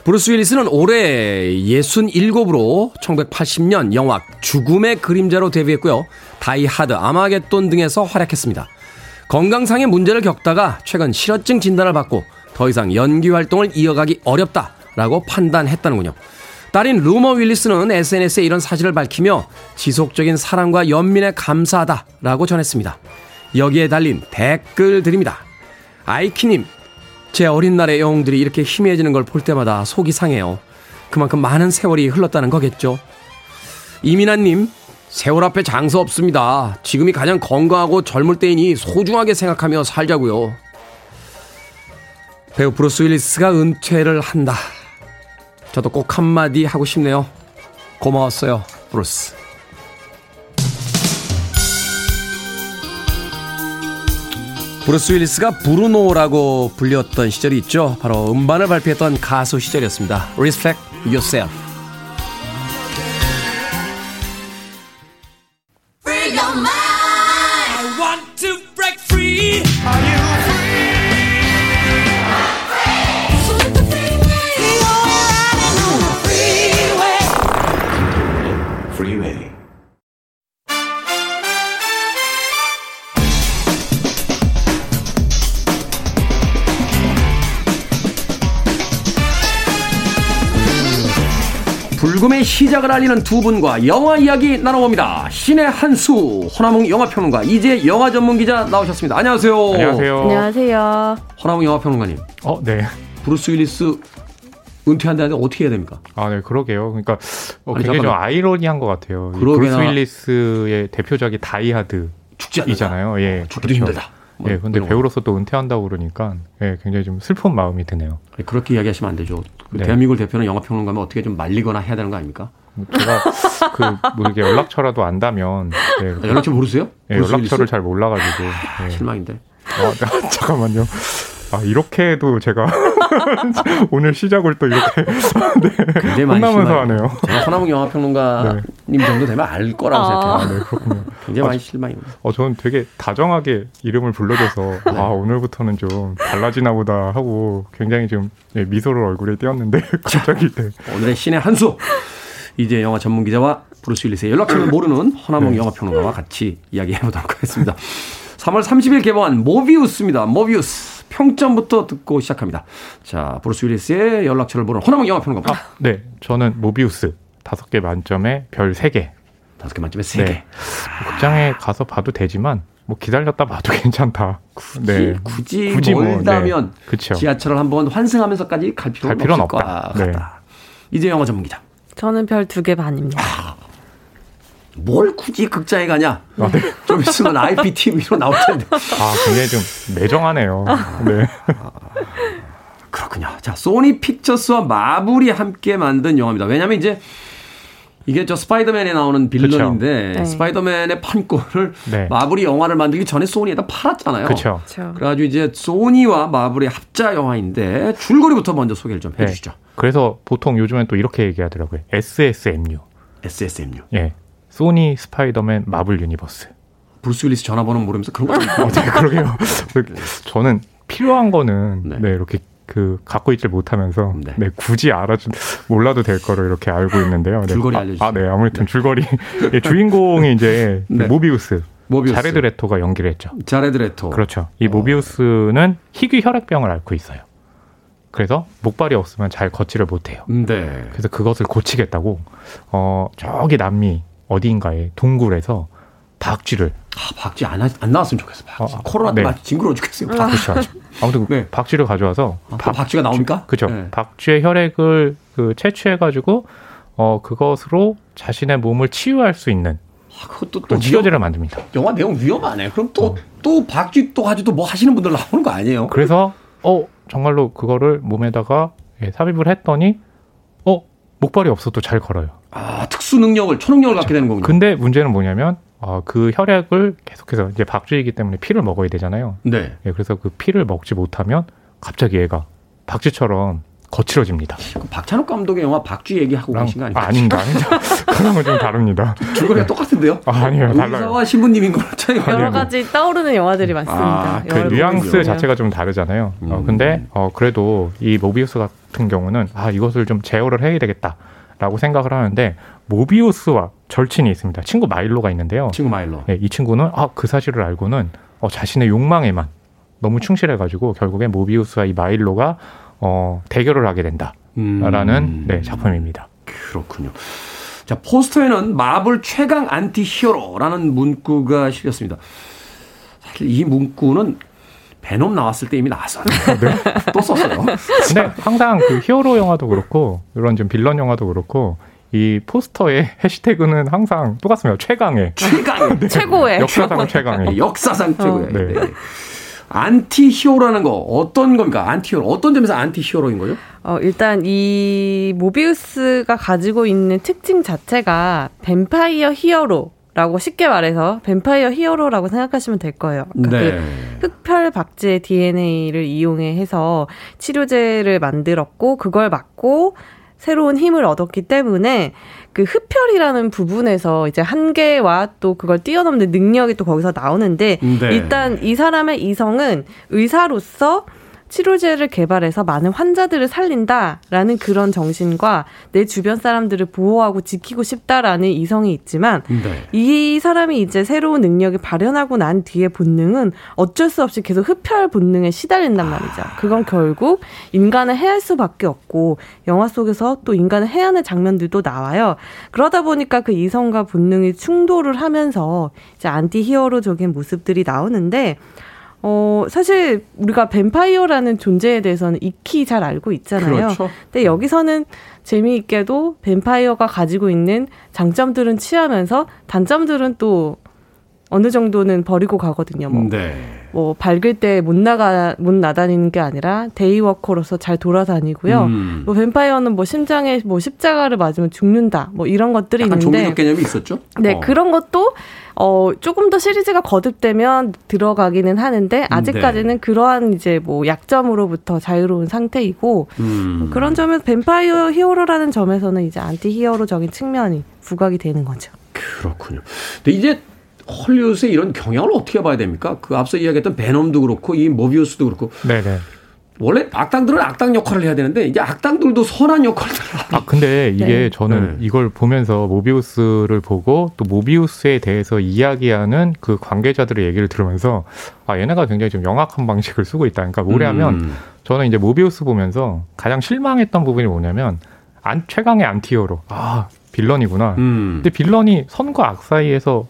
브루스 윌리스는 올해 67으로 1980년 영화 죽음의 그림자로 데뷔했고요. 다이 하드, 아마겟돈 등에서 활약했습니다. 건강상의 문제를 겪다가 최근 실어증 진단을 받고 더 이상 연기 활동을 이어가기 어렵다라고 판단했다는군요. 딸인 루머 윌리스는 SNS에 이런 사실을 밝히며 지속적인 사랑과 연민에 감사하다라고 전했습니다. 여기에 달린 댓글 드립니다. 아이키님, 제 어린 날의 영웅들이 이렇게 희미해지는 걸 볼 때마다 속이 상해요. 그만큼 많은 세월이 흘렀다는 거겠죠. 이민아님, 세월 앞에 장사 없습니다. 지금이 가장 건강하고 젊을 때이니 소중하게 생각하며 살자고요. 배우 브루스 윌리스가 은퇴를 한다. 저도 꼭 한마디 하고 싶네요. 고마웠어요, 브루스. 브루스 윌리스가 브루노라고 불렸던 시절이 있죠. 바로 음반을 발표했던 가수 시절이었습니다. Respect Yourself. 불금의 시작을 알리는 두 분과 영화 이야기 나눠봅니다. 신의 한수, 허남웅 영화평론가, 이제 영화 전문 기자 나오셨습니다. 안녕하세요. 안녕하세요. 안녕하세요. 허남웅 영화평론가님. 어, 네. 브루스 윌리스 은퇴한다는데 어떻게 해야 됩니까? 아, 네, 그러게요. 그러니까 어, 굉장히 잠깐만. 좀 아이러니한 것 같아요. 브루스 윌리스의 대표작이 다이하드. 죽지 않잖아요. 예, 죽기도 그렇죠. 힘들다. 뭐, 예, 근데 배우로서 또 은퇴한다고 그러니까 예, 굉장히 좀 슬픈 마음이 드네요. 그렇게 이야기하시면 안 되죠. 그 네. 대한민국을 대표하는 영화 평론가면 어떻게 좀 말리거나 해야 되는 거 아닙니까? 제가 그뭐 이렇게 연락처라도 안다면 네, 연락처 모르세요? 예, 연락처를 잘 몰라가지고 아, 실망인데. 아, 잠깐만요. 아, 이렇게도 제가 오늘 시작을 또 이렇게 네. 굉장히 많이 혼나면서 하네요. 제가 허나무 영화평론가님 네. 정도 되면 알 거라고 아. 생각해요. 아, 네, 그렇군요. 굉장히 아, 많이 실망입니다. 어, 저는 되게 다정하게 이름을 불러줘서 네. 아, 오늘부터는 좀 달라지나 보다 하고 굉장히 좀 네, 미소를 얼굴에 띄었는데 갑자기 네. 오늘의 신의 한 수. 이제 영화 전문 기자와 브루스 윌리스의 연락처를 모르는 허남웅 네. 영화평론가와 같이 이야기해 보도록 하겠습니다. 3월 30일 개봉한 모비우스입니다. 모비우스. 평점부터 듣고 시작합니다. 자, 브루스 윌리스의 연락처를 모르는 허남웅 영화평론가. 아, 네. 저는 모비우스 5개 만점에 별 3개. 5개 만점에 3개. 네. 극장에 가서 봐도 되지만 뭐 기다렸다 봐도 괜찮다. 굳이 네. 굳이, 굳이 멀다면 뭐, 네. 지하철을 한번 환승하면서까지 갈 필요는, 갈 필요는 없을 없다. 것 같다. 네. 이제 영화 전문 기자. 저는 별 두 개 반입니다. 아, 뭘 굳이 극장에 가냐? 아, 네. 좀 있으면 IPTV로 나올 텐데. 아, 굉장히 좀 매정하네요. 네. 아, 그렇군요. 자, 소니 픽처스와 마블이 함께 만든 영화입니다. 왜냐면 이제 이게 저 스파이더맨에 나오는 빌런인데 네. 스파이더맨의 판권을 네. 마블이 영화를 만들기 전에 소니에다 팔았잖아요. 그렇죠. 그래가지고 이제 소니와 마블의 합자 영화인데 줄거리부터 먼저 소개를 좀 네. 해주시죠. 네. 그래서 보통 요즘엔 또 이렇게 얘기하더라고요. SSMU. SSMU. 예. 소니 스파이더맨 마블 유니버스. 브루스 윌리스 전화번호 모르면서 그런 거 좀. 어, 네, 그러게요. 저는 필요한 거는 네, 네 이렇게 그 갖고 있질 못하면서 네. 네 굳이 알아준 몰라도 될 거를 이렇게 알고 있는데요. 네. 줄거리 알려주세요. 아, 네 아무튼 네. 줄거리 네, 주인공이 이제 네. 모비우스. 모비우스. 자레드 레토가 연기를 했죠. 자레드 레토. 그렇죠. 이 모비우스는 희귀 혈액병을 앓고 있어요. 그래서 목발이 없으면 잘 걷지를 못해요. 네. 그래서 그것을 고치겠다고 어 저기 남미 어디인가에 동굴에서 박쥐를 아, 박쥐 안, 하, 안 나왔으면 좋겠어. 박쥐. 어, 코로나 때 네. 징그러워 죽겠어요. 아, 그렇죠. 아무튼 네. 박쥐를 가져와서 아, 박, 박쥐가 나옵니까? 그렇죠. 네. 박쥐의 혈액을 그 채취해 가지고 어 그것으로 자신의 몸을 치유할 수 있는 아, 그것도 또 치료제를 만듭니다. 영화 내용 위험하네. 그럼 또또 어. 또 박쥐 또 가지고 뭐 하시는 분들 나오는 거 아니에요? 그래서 어 정말로 그거를 몸에다가 예, 삽입을 했더니 어 목발이 없어도 잘 걸어요. 아 특수 능력을 초능력을 그렇죠. 갖게 되는 거군요. 근데 문제는 뭐냐면 어, 그 혈액을 계속해서 이제 박쥐이기 때문에 피를 먹어야 되잖아요. 네. 예, 그래서 그 피를 먹지 못하면 갑자기 얘가 박쥐처럼 거칠어집니다. 박찬욱 감독의 영화 박쥐 얘기하고 계신 거 아닙니까? 아, 아닙니다, 아닙니다. 그런 건 좀 다릅니다. 줄거리가 똑같은데요? 아, 니에요 달라요. 의사와 신부님인 거 차이가 여러 가지 떠오르는 영화들이 많습니다. 아, 그 뉘앙스 자체가 좀 다르잖아요. 어, 음. 어, 근데 어, 그래도 이 모비우스 같은 경우는 아 이것을 좀 제어를 해야 되겠다. 라고 생각을 하는데 모비우스와 절친이 있습니다. 친구 마일로가 있는데요. 친구 마일로. 네, 이 친구는 아, 그 사실을 알고는 어, 자신의 욕망에만 너무 충실해가지고 결국에 모비우스와 이 마일로가 어, 대결을 하게 된다라는 음. 네, 작품입니다. 그렇군요. 자 포스터에는 마블 최강 안티 히어로라는 문구가 실렸습니다. 사실 이 문구는 베놈 나왔을 때 이미 나왔어요. 네. 또 썼어요. 근데 항상 그 히어로 영화도 그렇고 이런 좀 빌런 영화도 그렇고 이 포스터의 해시태그는 항상 똑같습니다. 최강의. 최강의. 네. 최고의. 역사상 최강의. 역사상 최고의. 어. 네. 네. 안티 히어로라는 거 어떤 겁니까? 안티 히어로. 어떤 점에서 안티 히어로인 거죠? 어, 일단 이 모비우스가 가지고 있는 특징 자체가 뱀파이어 히어로 라고 쉽게 말해서 뱀파이어 히어로라고 생각하시면 될 거예요. 그러니까 네. 그 흑혈 박쥐의 DNA를 이용해 해서 치료제를 만들었고 그걸 맞고 새로운 힘을 얻었기 때문에 그 흡혈이라는 부분에서 이제 한계와 또 그걸 뛰어넘는 능력이 또 거기서 나오는데 네. 일단 이 사람의 이성은 의사로서 치료제를 개발해서 많은 환자들을 살린다라는 그런 정신과 내 주변 사람들을 보호하고 지키고 싶다라는 이성이 있지만 네. 이 사람이 이제 새로운 능력이 발현하고 난 뒤에 본능은 어쩔 수 없이 계속 흡혈 본능에 시달린단 말이죠. 그건 결국 인간을 해할 수밖에 없고 영화 속에서 또 인간을 해하는 장면들도 나와요. 그러다 보니까 그 이성과 본능이 충돌을 하면서 이제 안티 히어로적인 모습들이 나오는데 어, 사실 우리가 뱀파이어라는 존재에 대해서는 익히 잘 알고 있잖아요. 그렇죠. 근데 여기서는 재미있게도 뱀파이어가 가지고 있는 장점들은 취하면서 단점들은 또 어느 정도는 버리고 가거든요. 뭐, 네. 뭐 밝을 때 못 나가 못 나다니는 게 아니라 daywalker로서 잘 돌아다니고요. 음. 뭐 뱀파이어는 뭐 심장에 뭐 십자가를 맞으면 죽는다. 뭐 이런 것들이 있는데 종교적 개념이 있었죠? 네, 어. 그런 것도 어 조금 더 시리즈가 거듭되면 들어가기는 하는데 아직까지는 네. 그러한 이제 뭐 약점으로부터 자유로운 상태이고 음. 그런 점에서 뱀파이어 히어로라는 점에서는 이제 안티 히어로적인 측면이 부각이 되는 거죠. 그렇군요. 근데 이제 헐리우드의 이런 경향을 어떻게 봐야 됩니까? 그 앞서 이야기했던 베놈도 그렇고 이 모비우스도 그렇고 네네. 원래 악당들은 악당 역할을 해야 되는데 이제 악당들도 선한 역할들을 하는 아 근데 이게 네. 저는 네. 이걸 보면서 모비우스를 보고 또 모비우스에 대해서 이야기하는 그 관계자들의 얘기를 들으면서 아 얘네가 굉장히 좀 영악한 방식을 쓰고 있다. 그러니까 뭐냐면 음. 저는 이제 모비우스 보면서 가장 실망했던 부분이 뭐냐면 안 최강의 안티어로 아 빌런이구나. 음. 근데 빌런이 선과 악 사이에서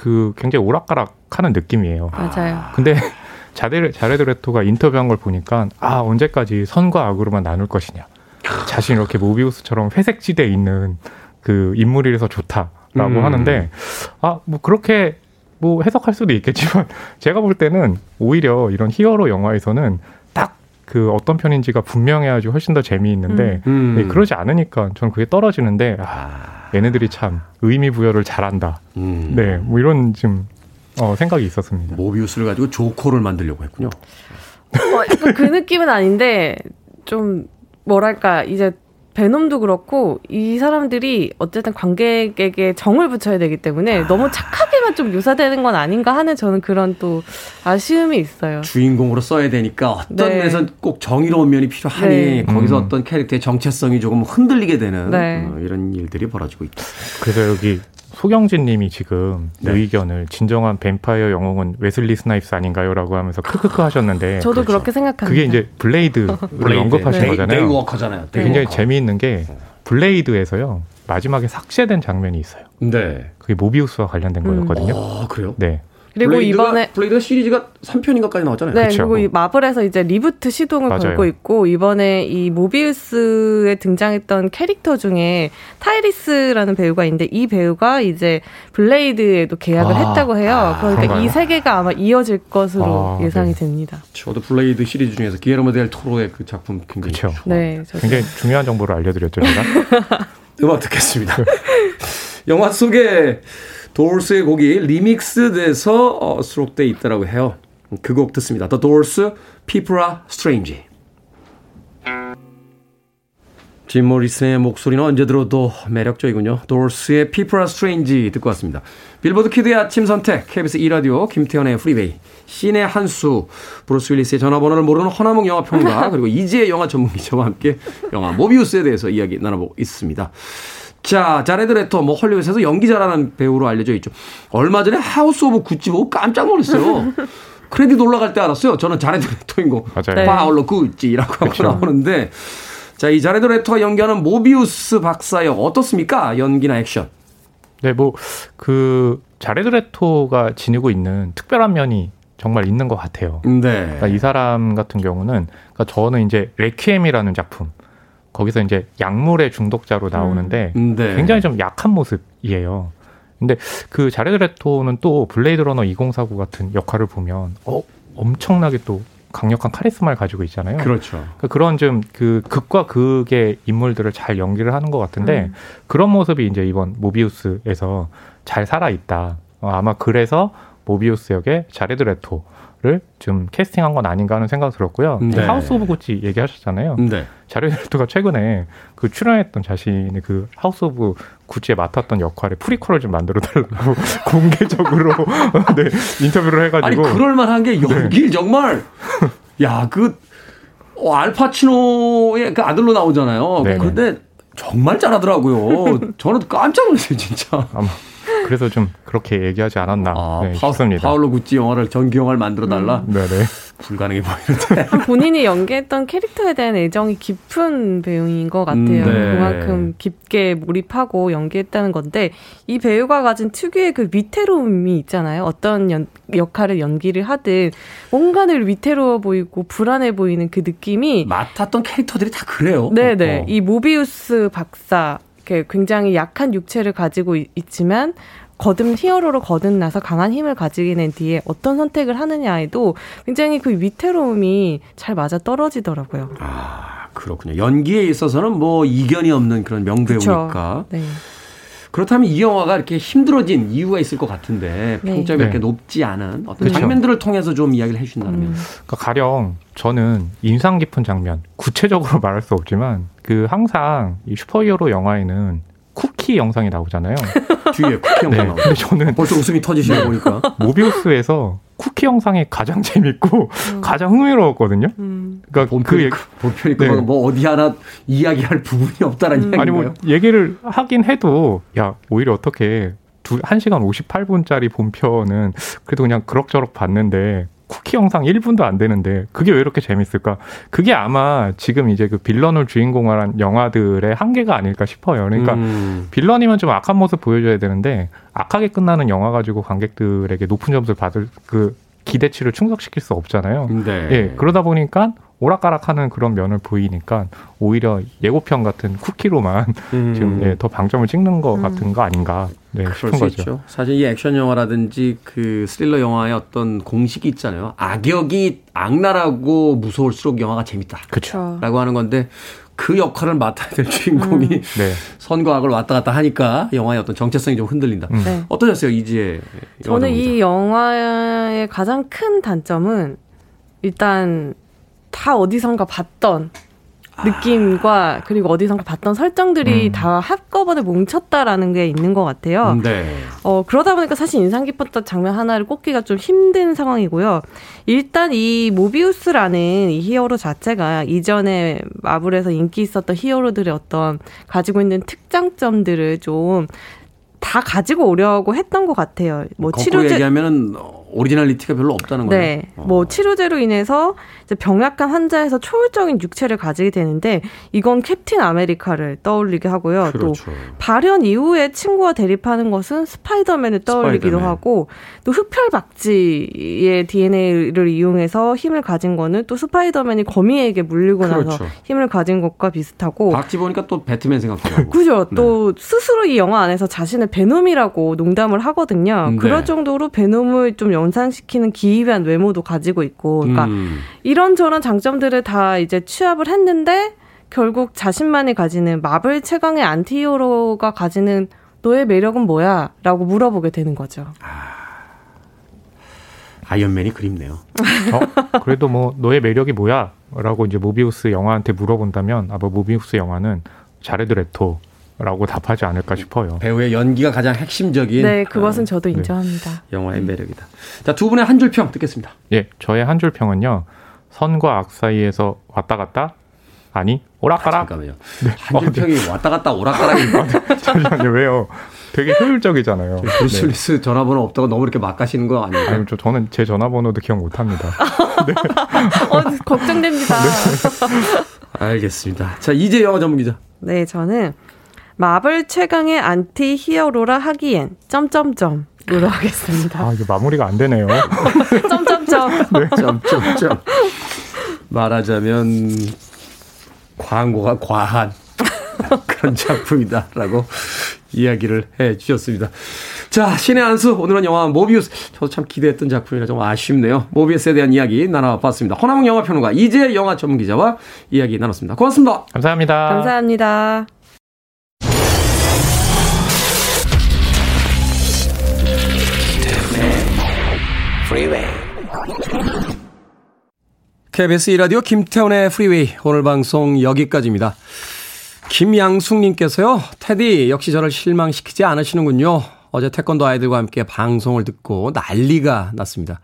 그 굉장히 오락가락하는 느낌이에요. 맞아요. 근데 자레 자레드 레토가 인터뷰한 걸 보니까 아 언제까지 선과 악으로만 나눌 것이냐. 자신 이렇게 모비우스처럼 회색 지대에 있는 그 인물이라서 좋다라고 음. 하는데 아 뭐 그렇게 뭐 해석할 수도 있겠지만 제가 볼 때는 오히려 이런 히어로 영화에서는 딱 그 어떤 편인지가 분명해야지 훨씬 더 재미있는데 음. 네, 그러지 않으니까 저는 그게 떨어지는데 아, 아. 얘네들이 참 의미 부여를 잘한다. 음. 네, 뭐 이런 좀 어, 생각이 있었습니다. 모비우스를 가지고 조코를 만들려고 했군요. 어, 그 느낌은 아닌데 좀 뭐랄까 이제 베놈도 그렇고 이 사람들이 어쨌든 관객에게 정을 붙여야 되기 때문에 너무 착하게만 좀 묘사되는 건 아닌가 하는 저는 그런 또 아쉬움이 있어요. 주인공으로 써야 되니까 어떤 네. 면에선 꼭 정의로운 면이 필요하니 네. 거기서 음. 어떤 캐릭터의 정체성이 조금 흔들리게 되는 네. 어, 이런 일들이 벌어지고 있다. 그래서 여기 소경진 님이 지금 네. 의견을 진정한 뱀파이어 영웅은 웨슬리 스나이프스 아닌가요라고 하면서 크크크 하셨는데 저도 그렇게 생각합니다. 그게 이제 블레이드를 언급하신 day- 거잖아요. Daywalker잖아요. 굉장히 daywalker. 재미있는 게 블레이드에서요. 마지막에 삭제된 장면이 있어요. 네. 그게 모비우스와 관련된 음. 거였거든요. 아, 그래요? 네. 그리고 블레이드가- 이번에 블레이드가 시리즈가 3편인가까지 나왔잖아요. 네, 그쵸. 그리고 이 마블에서 이제 리부트 시동을 맞아요. 걸고 있고 이번에 이 모비우스에 등장했던 캐릭터 중에 타이리스라는 배우가 있는데 이 배우가 이제 블레이드에도 계약을 아, 했다고 해요. 아, 그러니까 그런가요? 이 세계가 아마 이어질 것으로 아, 예상이 네. 됩니다. 저도 블레이드 시리즈 중에서 기예르모 델 토로의 그 작품 굉장히 그쵸. 네, 저도. 굉장히 중요한 정보를 알려드렸죠, 제가. 음악 듣겠습니다. 영화 속에 도어스의 곡이 리믹스돼서 어, 수록돼 있다라고 해요. 그 곡 듣습니다. The Doors, People Are Strange. 짐 모리슨의 목소리는 언제 들어도 매력적이군요. 도어스의 People Are Strange 듣고 왔습니다. 빌보드 키드의 아침 선택, KBS 2라디오, 김태훈의 프리웨이, 신의 한수, 브루스 윌리스의 전화번호를 모르는 허남웅 영화평론가, 그리고 이지혜 영화 전문기자와 함께 영화 모비우스에 대해서 이야기 나눠보고 있습니다. 자, 자레드 레토, 뭐, 헐리우드에서 연기 잘하는 배우로 알려져 있죠. 얼마 전에 하우스 오브 구찌 보고 깜짝 놀랐어요. 크레딧 올라갈 때 알았어요. 저는 자레드 레토인 거. 맞아요. 네. 파울로 구찌라고 하고 그쵸. 나오는데, 자, 이 자레드 레토가 연기하는 모비우스 박사역 어떻습니까? 연기나 액션. 네, 뭐, 그, 자레드 레토가 지니고 있는 특별한 면이 정말 있는 것 같아요. 네. 그러니까 이 사람 같은 경우는, 그러니까 저는 이제 레퀴엠이라는 작품, 거기서 이제 약물의 중독자로 나오는데, 네. 굉장히 좀 약한 모습이에요. 근데 그 자레드 레토는 또 블레이드 러너 2049 같은 역할을 보면, 어, 엄청나게 또 강력한 카리스마를 가지고 있잖아요. 그렇죠. 그러니까 그런 좀 그 극과 극의 인물들을 잘 연기를 하는 것 같은데 음. 그런 모습이 이제 이번 모비우스에서 잘 살아 있다. 어, 아마 그래서 모비우스 역의 자레드 레토를 좀 캐스팅한 건 아닌가 하는 생각 들었고요. 네. 하우스 오브 구찌 얘기하셨잖아요. 네. 자레드 레토가 최근에 그 출연했던 자신의 그 하우스 오브 구찌에 맡았던 역할에 프리퀄을 좀 만들어 달라고 공개적으로 네, 인터뷰를 아니, 해가지고 그럴 만한 게 연기를 정말, 야, 그, 어, 알파치노의 그 아들로 나오잖아요. 네네. 그런데 정말 잘하더라고요. 저는 깜짝 놀랐어요, 진짜. 아마 그래서 좀 그렇게 얘기하지 않았나 아, 네, 파, 싶습니다. 파울로 구찌 영화를 전기 영화를 만들어 달라 네네. 불가능해 보이는데. 본인이 연기했던 캐릭터에 대한 애정이 깊은 배우인 것 같아요. 음, 네. 그만큼 깊게 몰입하고 연기했다는 건데 이 배우가 가진 특유의 그 위태로움이 있잖아요. 어떤 연- 역할을 연기를 하든 뭔가 늘 위태로워 보이고 불안해 보이는 그 느낌이 맡았던 캐릭터들이 다 그래요. 네네 어. 이 모비우스 박사 이렇게 굉장히 약한 육체를 가지고 있, 지만 거듭 히어로로 거듭나서 강한 힘을 가지게 된 뒤에 어떤 선택을 하느냐에도 굉장히 그 위태로움이 잘 맞아 떨어지더라고요. 아 그렇군요. 연기에 있어서는 뭐 이견이 없는 그런 명배우니까. 네. 그렇다면 이 영화가 이렇게 힘들어진 이유가 있을 것 같은데 네. 평점이 네. 이렇게 높지 않은 어떤 그렇죠. 장면들을 통해서 좀 이야기를 해주신다면. 음. 그러니까 가령 저는 인상 깊은 장면 구체적으로 말할 수 없지만 그 항상 이 슈퍼히어로 영화에는 쿠키 영상이 나오잖아요. 뒤에 쿠키 영상 네. 나오고. 근데 저는 벌써 웃음이 터지시는 보니까 모비우스에서 쿠키 영상이 가장 재밌고 음. 가장 흥미로웠거든요. 음. 그러니까 본편이, 그 본편이 네. 뭐 어디 하나 이야기할 부분이 없다라는 음. 아니 뭐 얘기를 하긴 해도 야 오히려 어떻게 두 1시간 58분짜리 본편은 그래도 그냥 그럭저럭 봤는데 쿠키 영상 1분도 안 되는데 그게 왜 이렇게 재밌을까? 그게 아마 지금 이제 그 빌런을 주인공으로 한 영화들의 한계가 아닐까 싶어요. 그러니까 음. 빌런이면 좀 악한 모습 보여줘야 되는데 악하게 끝나는 영화 가지고 관객들에게 높은 점수를 받을 그 기대치를 충족시킬 수 없잖아요. 네. 예, 그러다 보니까 오락가락하는 그런 면을 보이니까 오히려 예고편 같은 쿠키로만 음. 지금 예, 더 방점을 찍는 것 음. 같은 거 아닌가 네, 싶은 거죠. 있죠. 사실 이 액션 영화라든지 그 스릴러 영화의 어떤 공식이 있잖아요. 악역이 악랄하고 무서울수록 영화가 재밌다. 그렇죠. 라고 하는 건데 그 역할을 맡아야 될 주인공이 음. 네. 선과 악을 왔다 갔다 하니까 영화의 어떤 정체성이 좀 흔들린다. 음. 네. 어떠셨어요, 이지혜? 저는 이 영화의 가장 큰 단점은 일단 다 어디선가 봤던 느낌과 그리고 어디선가 봤던 설정들이 음. 다 한꺼번에 뭉쳤다라는 게 있는 것 같아요. 네. 어, 그러다 보니까 사실 인상 깊었던 장면 하나를 꼽기가 좀 힘든 상황이고요. 일단 이 모비우스라는 이 히어로 자체가 이전에 마블에서 인기 있었던 히어로들의 어떤 가지고 있는 특장점들을 좀 다 가지고 오려고 했던 것 같아요. 뭐 치료제 얘기하면은 originality가 별로 없다는 거예요. 네. 어. 뭐 치료제로 인해서 병약한 환자에서 초월적인 육체를 가지게 되는데 이건 캡틴 아메리카를 떠올리게 하고요. 그렇죠. 또 발현 이후에 친구와 대립하는 것은 스파이더맨을 떠올리기도 스파이더맨. 하고 또 흡혈박쥐의 DNA를 이용해서 힘을 가진 거는 또 스파이더맨이 거미에게 물리고 그렇죠. 나서 힘을 가진 것과 비슷하고 박쥐 보니까 또 배트맨 생각도 나고. 그죠. 네. 또 스스로 이 영화 안에서 자신을 베놈이라고 농담을 하거든요. 네. 그럴 정도로 베놈을 좀 연상시키는 기이한 외모도 가지고 있고, 그러니까 음. 이런저런 장점들을 다 이제 취합을 했는데 결국 자신만이 가지는 마블 최강의 안티히어로가 가지는 너의 매력은 뭐야? 라고 물어보게 되는 거죠. 아, 아이언맨이 그립네요. 어, 그래도 뭐 너의 매력이 뭐야? 라고 이제 모비우스 영화한테 물어본다면 아마 뭐 모비우스 영화는 자레드 레토 라고 답하지 않을까 싶어요. 배우의 연기가 가장 핵심적인. 네, 그것은 어, 저도 네. 인정합니다. 네. 영화의 매력이다. 자, 두 분의 한 줄 평 듣겠습니다. 예, 저의 한 줄 평은요. 선과 악 사이에서 왔다 갔다? 아니, 오락가락? 아, 잠깐만요. 네. 한줄 평이 어, 네. 왔다 갔다 오락가락입니다. 잠시만요, 왜요? 되게 효율적이잖아요. 브루스 윌리스 네. 전화번호 없다고 너무 이렇게 막 가시는 거 아니에요? 아니, 저, 저는 제 전화번호도 기억 못 합니다. 네. 어, 걱정됩니다. 알겠습니다. 자, 이제 영화 전문 기자. 네, 저는 마블 최강의 안티 히어로라 하기엔 점점점 으로 하겠습니다. 아, 이게 마무리가 안 되네요. 점점점. 네. 점점점. 말하자면 광고가 과한 그런 작품이다라고 이야기를 해 주셨습니다. 자, 신의 안수. 오늘은 영화 모비우스. 저도 참 기대했던 작품이라 좀 아쉽네요. 모비우스에 대한 이야기 나눠봤습니다. 허남웅 영화평론가 이제 영화 전문 기자와 이야기 나눴습니다. 고맙습니다. 감사합니다. 감사합니다. 프리웨이 KBS 이라디오 김태훈의 프리웨이 오늘 방송 여기까지입니다. 김양숙님께서요. 테디 역시 저를 실망시키지 않으시는군요. 어제 태권도 아이들과 함께 방송을 듣고 난리가 났습니다.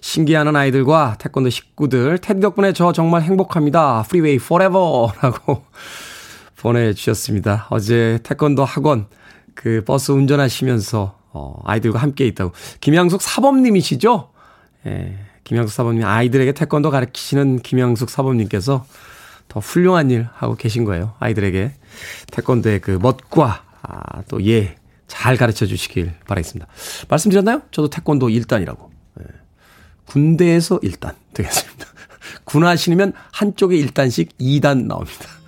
신기해하는 아이들과 태권도 식구들 테디 덕분에 저 정말 행복합니다. 프리웨이 forever라고 보내주셨습니다. 어제 태권도 학원 그 버스 운전하시면서 어, 아이들과 함께 있다고. 김양숙 사범님이시죠? 예, 김양숙 사범님, 아이들에게 태권도 가르치시는 김양숙 사범님께서 더 훌륭한 일 하고 계신 거예요. 아이들에게 태권도의 그 멋과 아, 또 예, 잘 가르쳐 주시길 바라겠습니다. 말씀드렸나요? 저도 태권도 1단이라고. 예. 군대에서 1단 되겠습니다. 군화 신으면 한쪽에 1단씩 2단 나옵니다.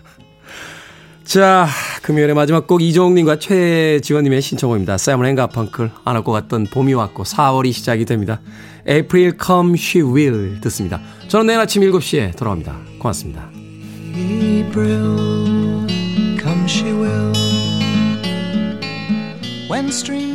자, 금요일의 마지막 곡 이종욱님과 최지원님의 신청곡입니다. 사이먼 앤 가펑클 안 올 것 같던 봄이 왔고 4월이 시작이 됩니다. April come she will 듣습니다. 저는 내일 아침 7시에 돌아옵니다. 고맙습니다. April come she will When and